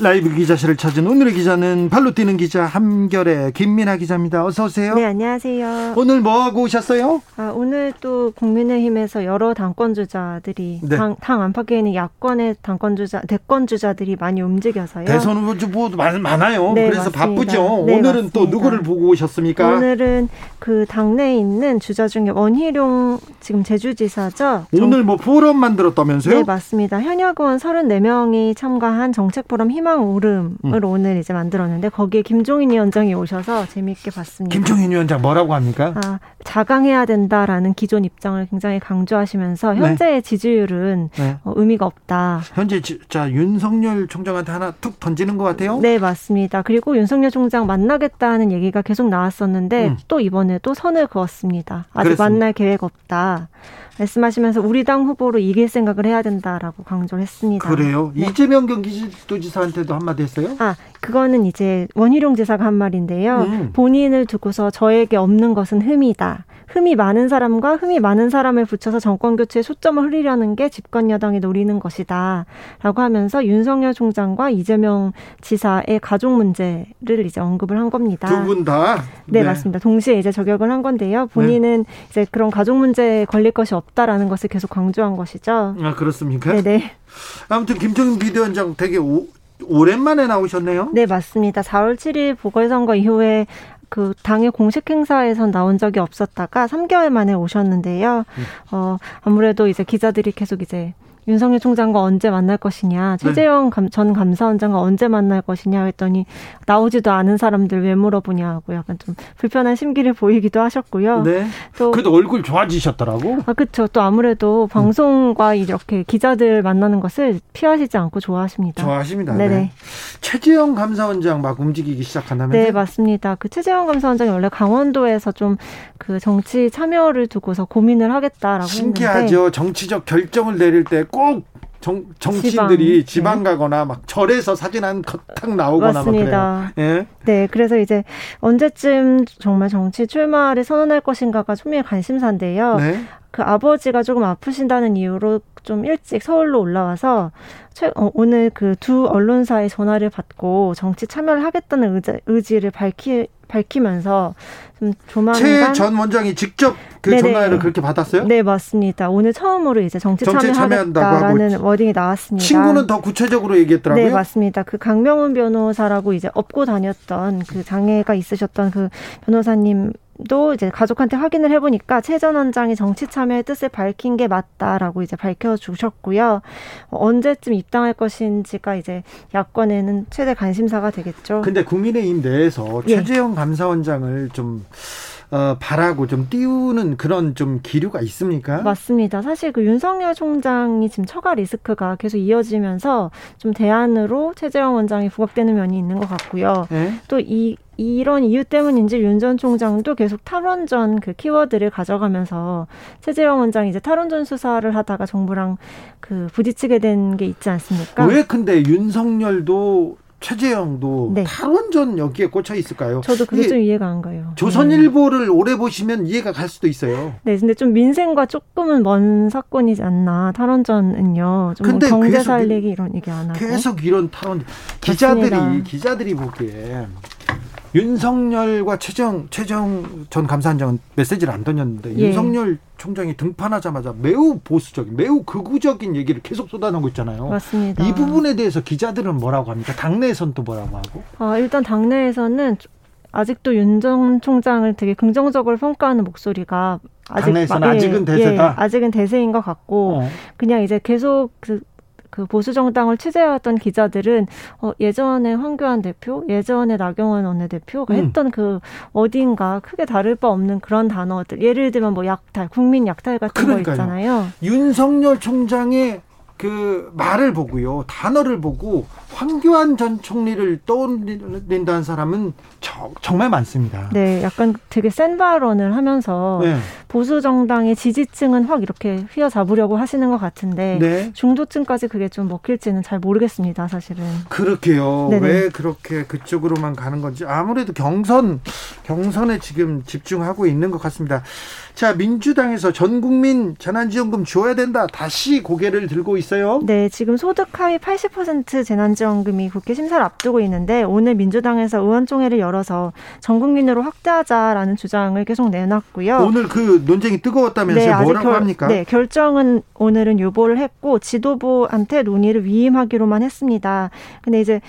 라이브 기자실을 찾은 오늘의 기자는 발로 뛰는 기자 함결의 김민아 기자입니다. 어서 오세요. 네, 안녕하세요. 오늘 뭐 하고 오셨어요? 아, 오늘 또 국민의힘에서 여러 당권 주자들이 네. 당, 당 안팎에 있는 야권의 당권 주자, 대권 주자들이 많이 움직여서요. 대선 후보 많, 많아요. 네, 그래서 맞습니다. 바쁘죠. 네, 오늘은 또 맞습니다. 누구를 보고 오셨습니까? 오늘은 그 당내에 있는 주자 중에 원희룡 지금 제주지사죠. 정- 오늘 뭐 포럼 만들었다면서요? 네, 맞습니다. 현역 의원 34명이 참가한 정책 포럼 희망 오름을 음. 오늘 이제 만들었는데 거기에 김종인 위원장이 오셔서 재미있게 봤습니다. 김종인 위원장 뭐라고 합니까? 아, 자강해야 된다라는 기존 입장을 굉장히 강조하시면서 현재의 지지율은 네. 어, 의미가 없다. 현재 지- 자 윤석열 총장한테 하나 툭 던지는 것 같아요. 네, 맞습니다. 그리고 윤석열 총장 만나겠다는 얘기가 계속 나왔었는데 음. 또 이번에 또 선을 그었습니다. 아직 그랬습니다. 만날 계획 없다. 말씀하시면서 우리 당 후보로 이길 생각을 해야 된다라고 강조를 했습니다. 그래요. 네. 이재명 경기도지사한테도 한마디 했어요? 아, 그거는 이제 원희룡 지사가 한 말인데요. 음. 본인을 두고서 저에게 없는 것은 흠이다. 흠이 많은 사람과 흠이 많은 사람을 붙여서 정권 교체에 초점을 흐리려는 게 집권 여당이 노리는 것이다. 라고 하면서 윤석열 총장과 이재명 지사의 가족 문제를 이제 언급을 한 겁니다. 두 분 다. 네, 맞습니다. 동시에 이제 저격을 한 건데요. 본인은 이제 그런 가족 문제에 걸릴 것이 없다라는 것을 계속 강조한 것이죠. 아 그렇습니까? 네네. 아무튼 김종인 비대위원장 되게 오, 오랜만에 나오셨네요. 네, 맞습니다. 4월 7일 보궐선거 이후에 그 당의 공식 행사에선 나온 적이 없었다가 3개월 만에 오셨는데요. 어, 아무래도 이제 기자들이 계속 이제 윤석열 총장과 언제 만날 것이냐, 최재형 감- 전 감사원장과 언제 만날 것이냐 했더니 나오지도 않은 사람들 왜 물어보냐고 약간 좀 불편한 심기를 보이기도 하셨고요. 네. 또 그래도 얼굴 좋아지셨더라고. 아, 그렇죠. 또 아무래도 방송과 이렇게 기자들 만나는 것을 피하시지 않고 좋아하십니다. 좋아하십니다. 네네. 네. 최재형 감사원장 막 움직이기 시작한다면서요? 네, 맞습니다. 그 최재형 감사원장이 원래 강원도에서 좀 그 정치 참여를 두고서 고민을 하겠다라고 했는데 신기하죠. 정치적 결정을 내릴 때 꼭 정치인들이 지방, 지방, 네. 가거나 막 절에서 사진 한탁 나오거나 막 맞습니다. 그래요. 예. 네, 그래서 이제 언제쯤 정말 정치 출마를 선언할 것인가가 초미의 관심사인데요. 네. 그 아버지가 조금 아프신다는 이유로 좀 일찍 서울로 올라와서 최, 어, 오늘 그 두 언론사의 전화를 받고 정치 참여를 하겠다는 의지, 의지를 밝히, 밝히면서 좀최 조만간 전 원장이 직접 그 네네. 전화를 그렇게 받았어요? 네 맞습니다. 오늘 처음으로 이제 정치 참여한다고 참여하겠다라는 워딩이 나왔습니다. 친구는 더 구체적으로 얘기했더라고요. 네 맞습니다. 그 강명훈 변호사라고 이제 업고 다녔던 그 장애가 있으셨던 그 변호사님 도 이제 가족한테 확인을 해보니까 최 전 원장이 정치 참여의 뜻을 밝힌 게 맞다라고 이제 밝혀주셨고요. 어, 언제쯤 입당할 것인지가 이제 야권에는 최대 관심사가 되겠죠. 근데 국민의힘 내에서 예. 최재형 감사원장을 좀 어, 바라고 좀 띄우는 그런 좀 기류가 있습니까? 맞습니다. 사실 그 윤석열 총장이 지금 처가 리스크가 계속 이어지면서 좀 대안으로 최재형 원장이 부각되는 면이 있는 것 같고요. 네? 또이 이런 이유 때문인지 윤 전 총장도 계속 탈원전 그 키워드를 가져가면서 최재형 원장이 이제 탈원전 수사를 하다가 정부랑 그 부딪히게 된 게 있지 않습니까? 왜 근데 윤석열도 최재형도 네. 탈원전 여기에 꽂혀 있을까요? 저도 그게 좀 이해가 안 가요. 조선일보를 네. 오래 보시면 이해가 갈 수도 있어요. 네, 근데 좀 민생과 조금은 먼 사건이지 않나 탈원전은요. 좀 경제 살리기 이런 얘기 안 하고 계속 이런 탈원 기자들이 맞습니다. 기자들이 보기에 윤석열과 최정 최정 전 감사원장은 메시지를 안 던졌는데 예. 윤석열 총장이 등판하자마자 매우 보수적인 매우 극우적인 얘기를 계속 쏟아내고 있잖아요. 맞습니다. 이 부분에 대해서 기자들은 뭐라고 합니까? 당내에서는 또 뭐라고 하고? 아, 일단 당내에서는 아직도 윤 전 총장을 되게 긍정적으로 평가하는 목소리가 아직 당내에서는 예, 아직은 대세다. 예, 아직은 대세인 것 같고 어. 그냥 이제 계속 그 그 보수 정당을 취재했던 기자들은 어, 예전에 황교안 대표, 예전에 나경원 원내대표가 음. 했던 그 어딘가 크게 다를 바 없는 그런 단어들. 예를 들면 뭐 약탈, 국민 약탈 같은 그러니까요. 거 있잖아요. 윤석열 총장의 그 말을 보고요, 단어를 보고 황교안 전 총리를 떠올린다는 사람은 저, 정말 많습니다. 네, 약간 되게 센 발언을 하면서 네. 보수 정당의 지지층은 확 이렇게 휘어잡으려고 하시는 것 같은데 네. 중도층까지 그게 좀 먹힐지는 잘 모르겠습니다, 사실은. 그렇게요. 네네. 왜 그렇게 그쪽으로만 가는 건지 아무래도 경선 경선에 지금 집중하고 있는 것 같습니다. 자, 민주당에서 전 국민 재난지원금 줘야 된다. 다시 고개를 들고 있어요. 네, 지금 소득 하위 80% 재난지원금이 국회 심사를 앞두고 있는데 오늘 민주당에서 의원총회를 열어서 전 국민으로 확대하자라는 주장을 계속 내놨고요. 오늘 그 논쟁이 뜨거웠다면서요? 네, 뭐라고 결, 합니까? 네, 결정은 오늘은 유보를 했고 지도부한테 논의를 위임하기로만 했습니다. 근데 이제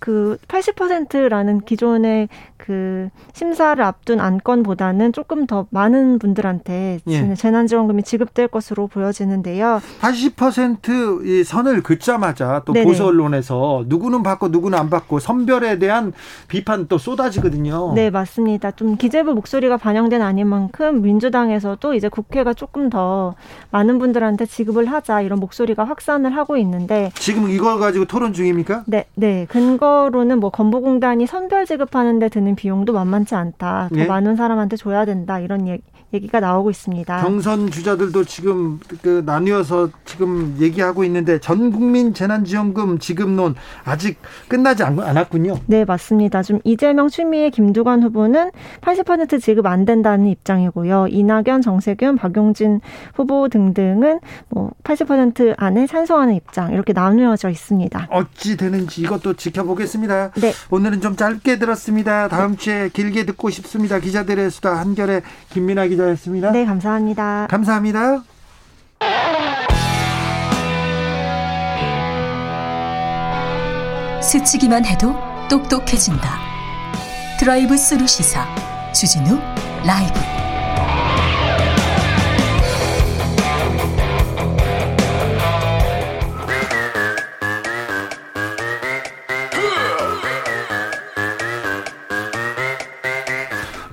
그 80%라는 기존의 그 심사를 앞둔 안건보다는 조금 더 많은 분들한테 예. 재난지원금이 지급될 것으로 보여지는데요. 80%이 선을 긋자마자 또 네네. 보수 언론에서 누구는 받고 누구는 안 받고 선별에 대한 비판 또 쏟아지거든요. 네, 맞습니다. 좀 기재부 목소리가 반영된 아닌 만큼 민주당에서도 이제 국회가 조금 더 많은 분들한테 지급을 하자 이런 목소리가 확산을 하고 있는데 지금 이걸 가지고 토론 중입니까? 네, 네. 근거로는 뭐 건보공단이 선별 지급하는 데 드는 드는 비용도 만만치 않다. 더 예? 많은 사람한테 줘야 된다. 이런 얘기. 얘기가 나오고 있습니다. 경선 주자들도 지금 그 나뉘어서 지금 얘기하고 있는데 전 국민 재난지원금 지급론 아직 끝나지 않았군요. 네, 맞습니다. 좀 이재명, 추미애, 김두관 후보는 80% 지급 안 된다는 입장이고요. 이낙연, 정세균, 박용진 후보 등등은 뭐 80% 안에 찬성하는 입장 이렇게 나누어져 있습니다. 어찌 되는지 이것도 지켜보겠습니다. 네. 오늘은 좀 짧게 들었습니다. 다음 주에 길게 듣고 싶습니다. 기자들의 수다 한겨레 김민아 기자 기자였습니다. 네, 감사합니다. 감사합니다. 스치기만 해도 똑똑해진다. 드라이브 스루 시사 주진우 라이브.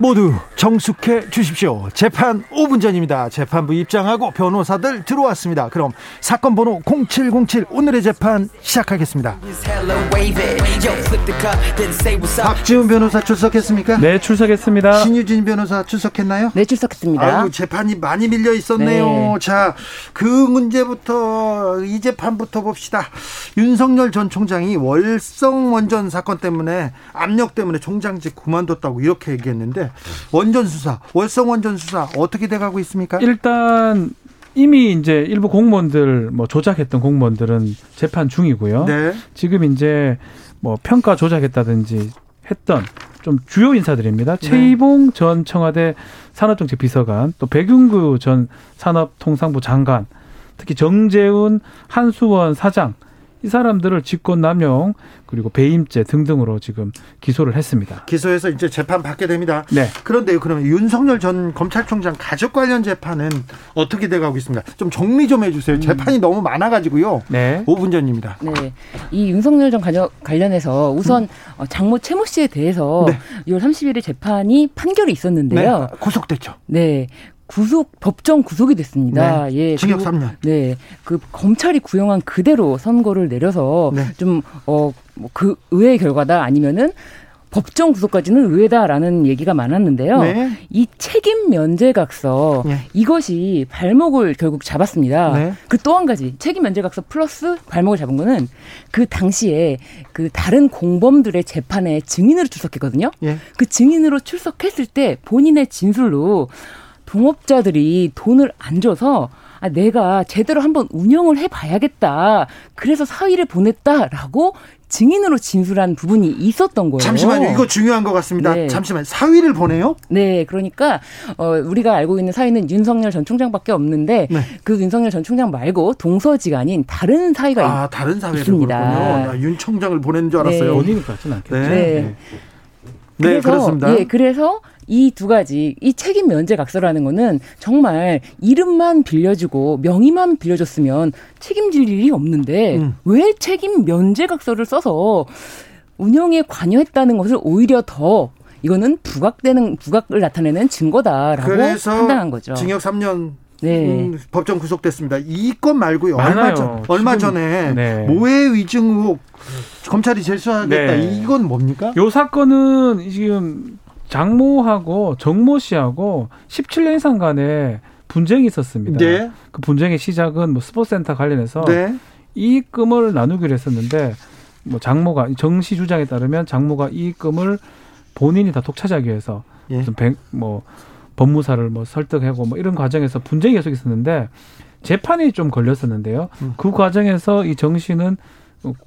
모두 정숙해 주십시오. 재판 5분 전입니다. 재판부 입장하고 변호사들 들어왔습니다. 그럼 사건 번호 0707 오늘의 재판 시작하겠습니다. 박지훈 변호사 출석했습니까? 네, 출석했습니다. 신유진 변호사 출석했나요? 네, 출석했습니다. 아유, 재판이 많이 밀려 있었네요. 네. 자, 그 문제부터 이 재판부터 봅시다. 윤석열 전 총장이 월성 원전 사건 때문에 압력 때문에 총장직 그만뒀다고 이렇게 얘기했는데 원전 수사, 월성 원전 수사 어떻게 돼가고 있습니까? 일단 이미 이제 일부 공무원들 뭐 조작했던 공무원들은 재판 중이고요. 네. 지금 이제 뭐 평가 조작했다든지 했던 좀 주요 인사들입니다. 네. 최이봉 전 청와대 산업정책 비서관, 또 백윤구 전 산업통상부 장관, 특히 정재훈 한수원 사장 이 사람들을 직권 남용 그리고 배임죄 등등으로 지금 기소를 했습니다. 기소해서 이제 재판 받게 됩니다. 네. 그런데요, 그러면 윤석열 전 검찰총장 가족 관련 재판은 어떻게 돼가고 있습니까? 좀 정리 좀 해주세요. 재판이 음. 너무 많아가지고요. 네. 5분 전입니다. 네. 이 윤석열 전 관련해서 우선 음. 장모 최모 씨에 대해서 네. 6월 30일에 재판이 판결이 있었는데요. 네. 구속됐죠. 네. 구속 법정 구속이 됐습니다. 네. 예. 징역 3년. 네. 그 검찰이 구형한 그대로 선고를 내려서 네. 좀어그 의외의 결과다 아니면은 법정 구속까지는 의외다라는 얘기가 많았는데요. 네. 이 책임 면제각서 네. 이것이 발목을 결국 잡았습니다. 네. 그또 한 가지 책임 면제각서 플러스 발목을 잡은 거는 그 당시에 그 다른 공범들의 재판에 증인으로 출석했거든요. 예. 그 증인으로 출석했을 때 본인의 진술로 동업자들이 돈을 안 줘서 아, 내가 제대로 한번 운영을 해봐야겠다. 그래서 사위를 보냈다라고 증인으로 진술한 부분이 있었던 거예요. 잠시만요. 이거 중요한 것 같습니다. 네. 잠시만. 사위를 보내요? 네. 그러니까 어, 우리가 알고 있는 사위는 윤석열 전 총장밖에 없는데 네. 그 윤석열 전 총장 말고 동서지간인 다른 사위가 아, 다른 사위를 있습니다. 윤 총장을 보낸 줄 알았어요. 네. 본인이 그렇진 않겠죠. 네. 네. 네, 그래서, 그렇습니다. 예, 그래서 이 두 가지 이 책임 면제 각서라는 거는 정말 이름만 빌려주고 명의만 빌려줬으면 책임질 일이 없는데 음. 왜 책임 면제 각서를 써서 운영에 관여했다는 것을 오히려 더 이거는 부각되는 부각을 나타내는 증거다라고 판단한 거죠. 징역 3년 네. 음, 법정 구속됐습니다. 이 건 말고요. 얼마, 전, 얼마 전에 네. 모해 위증 의혹 검찰이 제수하겠다. 네. 이건 뭡니까? 요 사건은 지금 장모하고 정모 씨하고 17년 이상 간에 분쟁이 있었습니다. 네. 그 분쟁의 시작은 뭐 스포츠센터 관련해서 네. 이익금을 나누기로 했었는데 뭐 장모가 정씨 주장에 따르면 장모가 이익금을 본인이 다 독차지하기 위해서 예. 무슨 백, 뭐 법무사를 뭐 설득하고 뭐 이런 과정에서 분쟁이 계속 있었는데 재판이 좀 걸렸었는데요. 음. 그 과정에서 이 정 씨는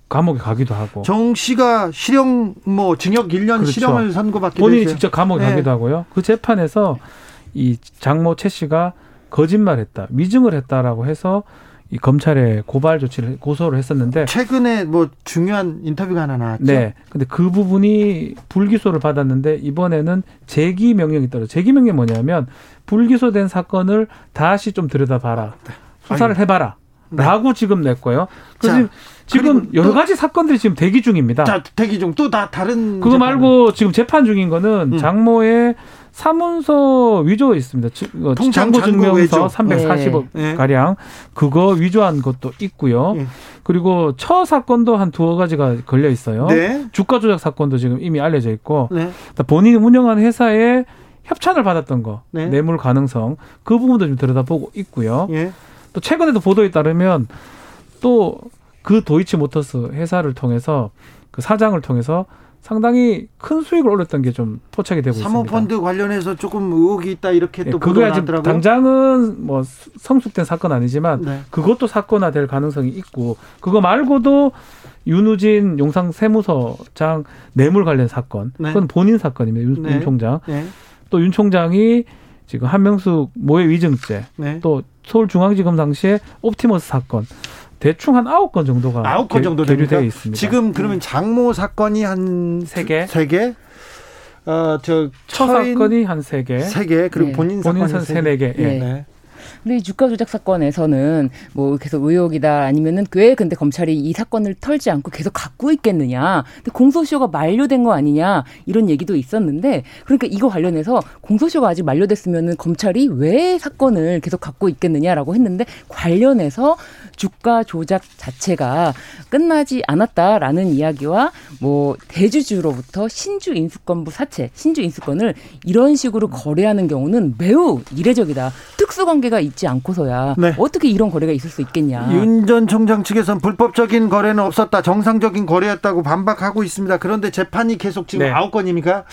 감옥에 가기도 하고. 정 씨가 실형 뭐 징역 1년 그렇죠. 실형을 선고받기도 본인이 했어요. 직접 감옥에 네. 가기도 하고요. 그 재판에서 이 장모 최 씨가 거짓말했다, 위증을 했다라고 해서 이 검찰에 고발 조치를 고소를 했었는데 최근에 뭐 중요한 인터뷰가 하나 나왔죠. 네. 근데 그 부분이 불기소를 받았는데 이번에는 재기 명령이 떨어. 재기 명령이 뭐냐면 불기소된 사건을 다시 좀 들여다봐라. 네. 수사를 해봐라. 네. 라고 지금 냈고요. 그래서 지금 여러 가지 사건들이 지금 대기 중입니다. 자, 대기 중. 또 다 다른. 그거 재판은. 말고 지금 재판 중인 거는 음. 장모의 사문서 위조 있습니다. 어, 장고 증명서 340억 네. 가량 그거 위조한 것도 있고요. 네. 그리고 처 사건도 한 두어 가지가 걸려 있어요. 네. 주가 조작 사건도 지금 이미 알려져 있고 네. 본인이 운영하는 회사에 협찬을 받았던 거 네. 뇌물 가능성 그 부분도 좀 들여다보고 있고요. 예. 또 최근에도 보도에 따르면 또 그 도이치 모터스 회사를 통해서 그 사장을 통해서 상당히 큰 수익을 올렸던 게 좀 포착이 되고 있습니다. 사모펀드 관련해서 조금 의혹이 있다 이렇게 네, 또 보도가 나더라고요. 당장은 뭐 성숙된 사건 아니지만 네. 그것도 사건화될 가능성이 있고 그거 말고도 윤우진 용산 세무서장 뇌물 관련 사건 네. 그건 본인 사건입니다. 윤, 네. 윤 총장 네. 또 윤 총장이 지금 한명숙 모해 위증죄 네. 또 서울중앙지검 당시에 옵티머스 사건 대충 한 아홉 건 정도가 아홉 건 정도 되어 있습니다. 지금 그러면 장모 사건이 한 세 개, 세 개, 어저 처 사건이 한 세 개, 세 개, 그리고 네. 본인 본인 사건 세네 개. 예. 네. 근데 주가 조작 사건에서는 뭐 계속 의혹이다 아니면은 왜 근데 검찰이 이 사건을 털지 않고 계속 갖고 있겠느냐. 근데 공소시효가 만료된 거 아니냐 이런 얘기도 있었는데 그러니까 이거 관련해서 공소시효가 아직 만료됐으면은 검찰이 왜 사건을 계속 갖고 있겠느냐라고 했는데 관련해서 주가 조작 자체가 끝나지 않았다라는 이야기와 뭐 대주주로부터 신주 인수권부 사채, 신주 인수권을 이런 식으로 거래하는 경우는 매우 이례적이다. 특수관계가 있지 않고서야 네. 어떻게 이런 거래가 있을 수 있겠냐. 윤 전 총장 측에서는 불법적인 거래는 없었다. 정상적인 거래였다고 반박하고 있습니다. 그런데 재판이 계속 지금 네. 아홉 네. 건입니까?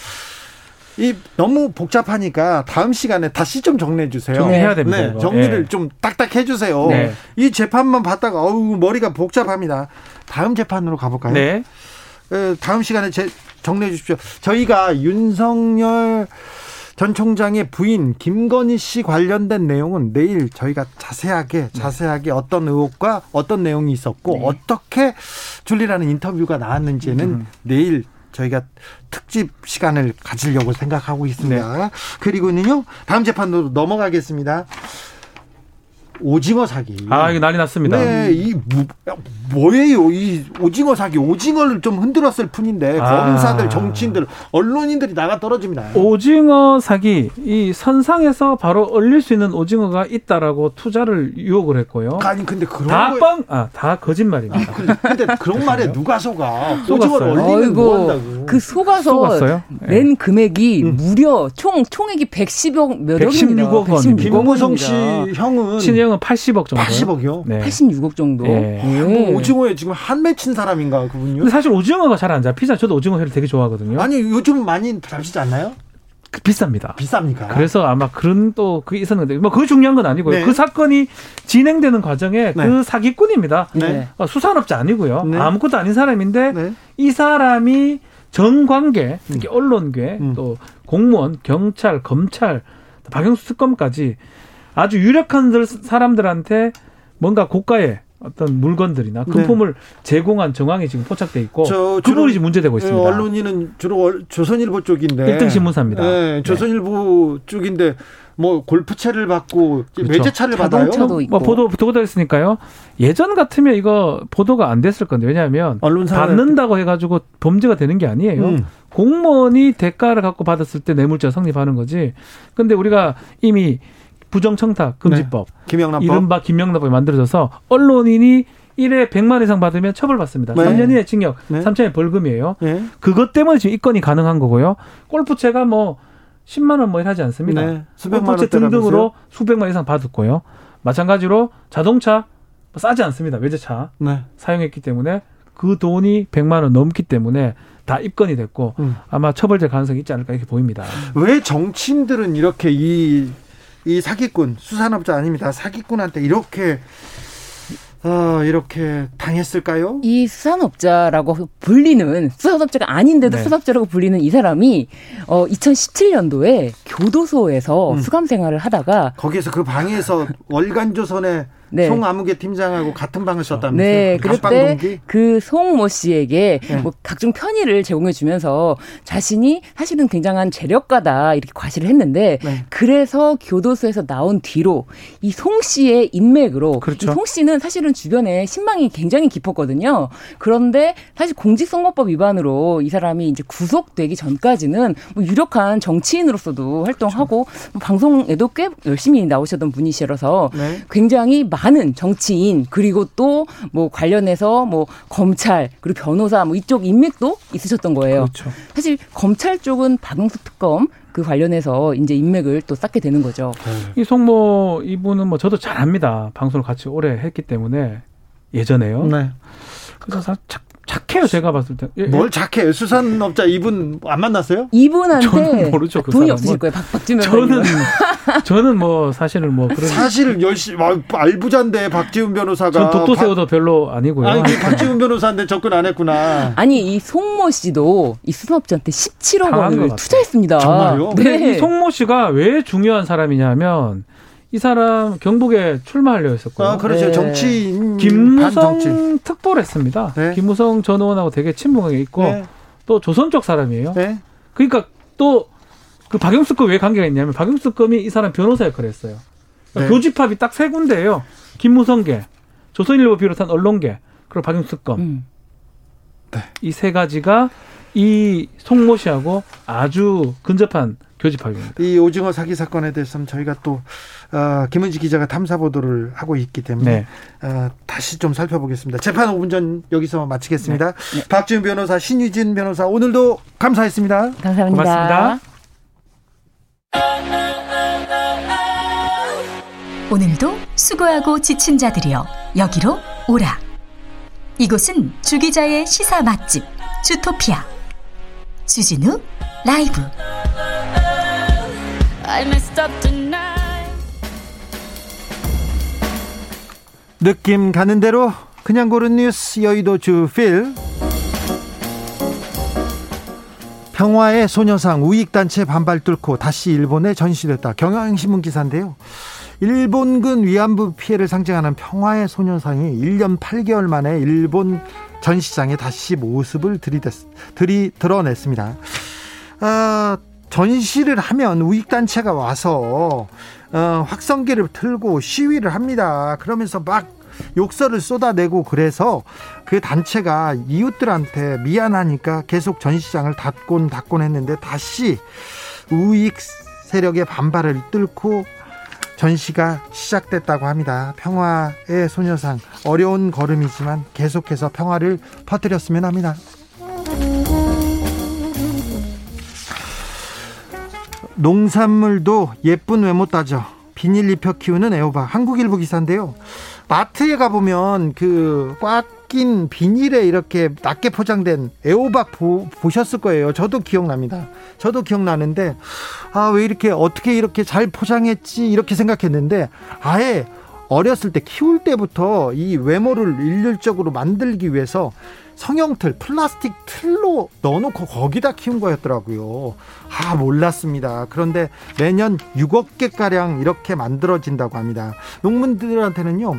이 너무 복잡하니까 다음 시간에 다시 좀 정리해 주세요. 정리해야 됩니다. 네, 정리를 네. 좀 딱딱 해 주세요. 네. 이 재판만 봤다가 어우 머리가 복잡합니다. 다음 재판으로 가볼까요? 네. 네 다음 시간에 제, 정리해 주십시오. 저희가 윤석열 전 총장의 부인 김건희 씨 관련된 내용은 내일 저희가 자세하게 자세하게 어떤 의혹과 어떤 내용이 있었고 네. 어떻게 줄리라는 인터뷰가 나왔는지는 음. 내일 저희가 특집 시간을 가지려고 생각하고 있습니다. 네. 그리고는요 다음 재판으로 넘어가겠습니다. 오징어 사기. 아, 이거 난리 났습니다. 네, 이 뭐, 예요이 오징어 사기. 오징어를 좀 흔들었을 뿐인데 아. 검사들, 정치인들, 언론인들이 나가 떨어집니다. 오징어 사기. 이 선상에서 바로 얼릴 수 있는 오징어가 있다라고 투자를 유혹을 했고요. 아니 근데 그런 다 뻥, 아, 다 거짓말입니다. 아, 근데 그런 말에 누가 속아? 오징어를 얼리면 뭐 한다고? 그 속아서 속았어요? 낸 네. 금액이 음. 무려 총 총액이 110억 몇 116억 원. 김무성 씨 형은 신 혜영은 80억 정도. 80억이요? 네. 86억 정도. 네. 네. 뭐 오징어에 지금 한 맺힌 사람인가 그분요? 근데 사실 오징어가 잘 안 잡히자. 저도 오징어 회를 되게 좋아하거든요. 아니 요즘 많이 잡히지 않나요? 그 비쌉니다. 비쌉니까? 그래서 아마 그런 또 그게 있었는데 뭐 그게 중요한 건 아니고요. 네. 그 사건이 진행되는 과정에 네. 그 사기꾼입니다. 네. 어, 수산업자 아니고요. 네. 아무것도 아닌 사람인데 네. 이 사람이 정관계, 특히 음. 언론계, 음. 또 공무원, 경찰, 검찰, 박영수 특검까지 아주 유력한 사람들한테 뭔가 고가의 어떤 물건들이나 네. 금품을 네. 제공한 정황이 지금 포착돼 있고 그 부분이 지금 문제되고 있습니다. 언론인은 주로 조선일보 쪽인데 1등 신문사입니다. 네, 조선일보 네. 쪽인데 뭐 골프채를 받고 그렇죠. 외제차를 받아요. 뭐 보도 보도가 됐으니까요. 예전 같으면 이거 보도가 안 됐을 건데 왜냐하면 받는다고 해가지고 범죄가 되는 게 아니에요. 음. 공무원이 대가를 갖고 받았을 때 뇌물죄 성립하는 거지. 근데 우리가 이미 부정청탁 금지법, 네. 김영란법. 이른바 김영란법이 만들어져서 언론인이 1회 100만 이상 받으면 처벌받습니다. 네. 3년 이내 징역, 네. 3천의 벌금이에요. 네. 그것 때문에 지금 입건이 가능한 거고요. 골프채가 뭐 10만 원뭐 이하지 않습니다. 네. 골프채 등등으로 수백만 이상 받았고요. 마찬가지로 자동차 뭐 싸지 않습니다. 외제차 네. 사용했기 때문에 그 돈이 100만 원 넘기 때문에 다 입건이 됐고 음. 아마 처벌될 가능성이 있지 않을까 이렇게 보입니다. 왜 정치인들은 이렇게 이 이 사기꾼 수산업자 아닙니다. 사기꾼한테 이렇게 어, 이렇게 당했을까요? 이 수산업자라고 불리는 수산업자가 아닌데도 네. 수산업자라고 불리는 이 사람이 어 2017년도에 교도소에서 음. 수감 생활을 하다가 거기에서 그 방에서 월간조선에 네. 송아무개 팀장하고 같은 방을 썼다면서요? 네, 그때 그 송 모 씨에게 네. 뭐 각종 편의를 제공해 주면서 자신이 사실은 굉장한 재력가다 이렇게 과시를 했는데 네. 그래서 교도소에서 나온 뒤로 이 송 씨의 인맥으로 그렇죠. 이송 씨는 사실은 주변에 신망이 굉장히 깊었거든요. 그런데 사실 공직선거법 위반으로 이 사람이 이제 구속되기 전까지는 뭐 유력한 정치인으로서도 활동하고 그렇죠. 뭐 방송에도 꽤 열심히 나오셨던 분이시라서 네. 굉장히 많은 정치인 그리고 또 뭐 관련해서 뭐 검찰 그리고 변호사 뭐 이쪽 인맥도 있으셨던 거예요. 그렇죠. 사실 검찰 쪽은 박영수 특검 그 관련해서 이제 인맥을 또 쌓게 되는 거죠. 네. 이 송모 이분은 뭐 저도 잘 압니다. 방송을 같이 오래 했기 때문에 예전에요. 네. 그래서 착해요 제가 봤을 때. 예, 뭘 예. 착해요? 수산업자 이분 안 만났어요? 이분한테 저는 모르죠, 그 돈이 없으실 거예요. 박, 박지면 저는 저는 뭐 사실은 뭐 그런 사실 열심히 알부자인데 박지훈 변호사가 전 독도새우도 별로 아니고요. 아니 박지훈 변호사인데 접근 안 했구나. 아니 이 송모 씨도 이 수산업자한테 17억 원을 투자했습니다. 정말요? 네. 이 송모 씨가 왜 중요한 사람이냐면 이 사람 경북에 출마하려 했었고요. 아, 그렇죠. 네. 정치인 김무성 특보를 했습니다. 네. 김무성 전 의원하고 되게 친분이 있고 네. 또 조선 쪽 사람이에요. 네. 그러니까 또 그 박영수급 왜 관계가 있냐면 박영수급이 이 사람 변호사 역할을 했어요. 그러니까 네. 교집합이 딱 세 군데예요. 김무성계, 조선일보 비롯한 언론계, 그리고 박영수급. 음. 네. 이세 가지가 이 송모 씨하고 아주 근접한 교집합입니다. 이 오징어 사기 사건에 대해서는 저희가 또 어, 김은지 기자가 탐사 보도를 하고 있기 때문에 네. 어, 다시 좀 살펴보겠습니다. 재판 5분 전 여기서 마치겠습니다. 네. 네. 박지훈 변호사, 신유진 변호사 오늘도 감사했습니다. 감사합니다. 고맙습니다. 오늘도 수고하고 지친 자들이여 여기로 오라. 이곳은 주 기자의 시사 맛집 주토피아 주진우 라이브. 느낌 가는 대로 그냥 고른 뉴스 여의도 주필 평화의 소녀상 우익단체 반발 뚫고 다시 일본에 전시됐다. 경향신문 기사인데요. 일본군 위안부 피해를 상징하는 평화의 소녀상이 1년 8개월 만에 일본 전 시장에 다시 모습을 들이댔, 들이 드러냈습니다. 아, 전시를 하면 우익단체가 와서 어, 확성기를 틀고 시위를 합니다. 그러면서 막 욕설을 쏟아내고 그래서 그 단체가 이웃들한테 미안하니까 계속 전시장을 닫곤 닫곤 했는데 다시 우익 세력의 반발을 뚫고 전시가 시작됐다고 합니다. 평화의 소녀상 어려운 걸음이지만 계속해서 평화를 퍼뜨렸으면 합니다. 농산물도 예쁜 외모 따져 비닐 입혀 키우는 애호박 한국일보 기사인데요. 마트에 가보면 그 꽉 낀 비닐에 이렇게 낮게 포장된 애호박 보, 보셨을 거예요. 저도 기억납니다. 저도 기억나는데, 아, 왜 이렇게, 어떻게 이렇게 잘 포장했지? 이렇게 생각했는데, 아예 어렸을 때 키울 때부터 이 외모를 일률적으로 만들기 위해서 성형틀, 플라스틱 틀로 넣어놓고 거기다 키운 거였더라고요. 아, 몰랐습니다. 그런데 매년 6억 개 가량 이렇게 만들어진다고 합니다. 농민들한테는요,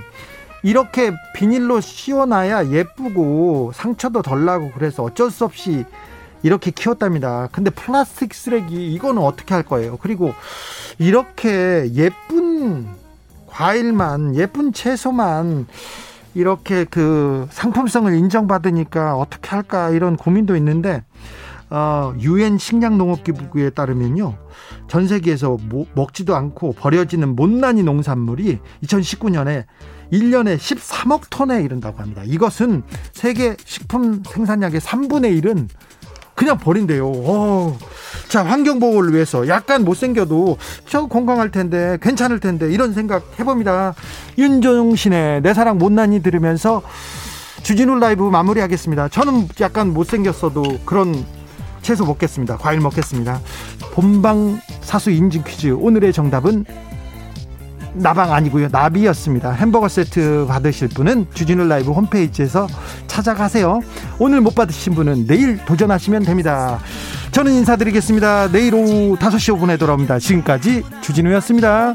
이렇게 비닐로 씌워놔야 예쁘고 상처도 덜 나고 그래서 어쩔 수 없이 이렇게 키웠답니다. 근데 플라스틱 쓰레기, 이거는 어떻게 할 거예요? 그리고 이렇게 예쁜 과일만, 예쁜 채소만 이렇게 그 상품성을 인정받으니까 어떻게 할까 이런 고민도 있는데 어, 유엔 식량농업기구에 따르면요. 전 세계에서 모, 먹지도 않고 버려지는 못난이 농산물이 2019년에 1년에 13억 톤에 이른다고 합니다. 이것은 세계 식품 생산량의 3분의 1은 그냥 버린대요. 오. 자, 환경 보호를 위해서 약간 못생겨도 저 건강할 텐데 괜찮을 텐데 이런 생각 해봅니다. 윤종신의 내 사랑 못난이 들으면서 주진우 라이브 마무리하겠습니다. 저는 약간 못생겼어도 그런 채소 먹겠습니다. 과일 먹겠습니다. 본방 사수 인증 퀴즈 오늘의 정답은 나방 아니고요. 나비였습니다. 햄버거 세트 받으실 분은 주진우 라이브 홈페이지에서 찾아가세요. 오늘 못 받으신 분은 내일 도전하시면 됩니다. 저는 인사드리겠습니다. 내일 오후 5시 5분에 돌아옵니다. 지금까지 주진우였습니다.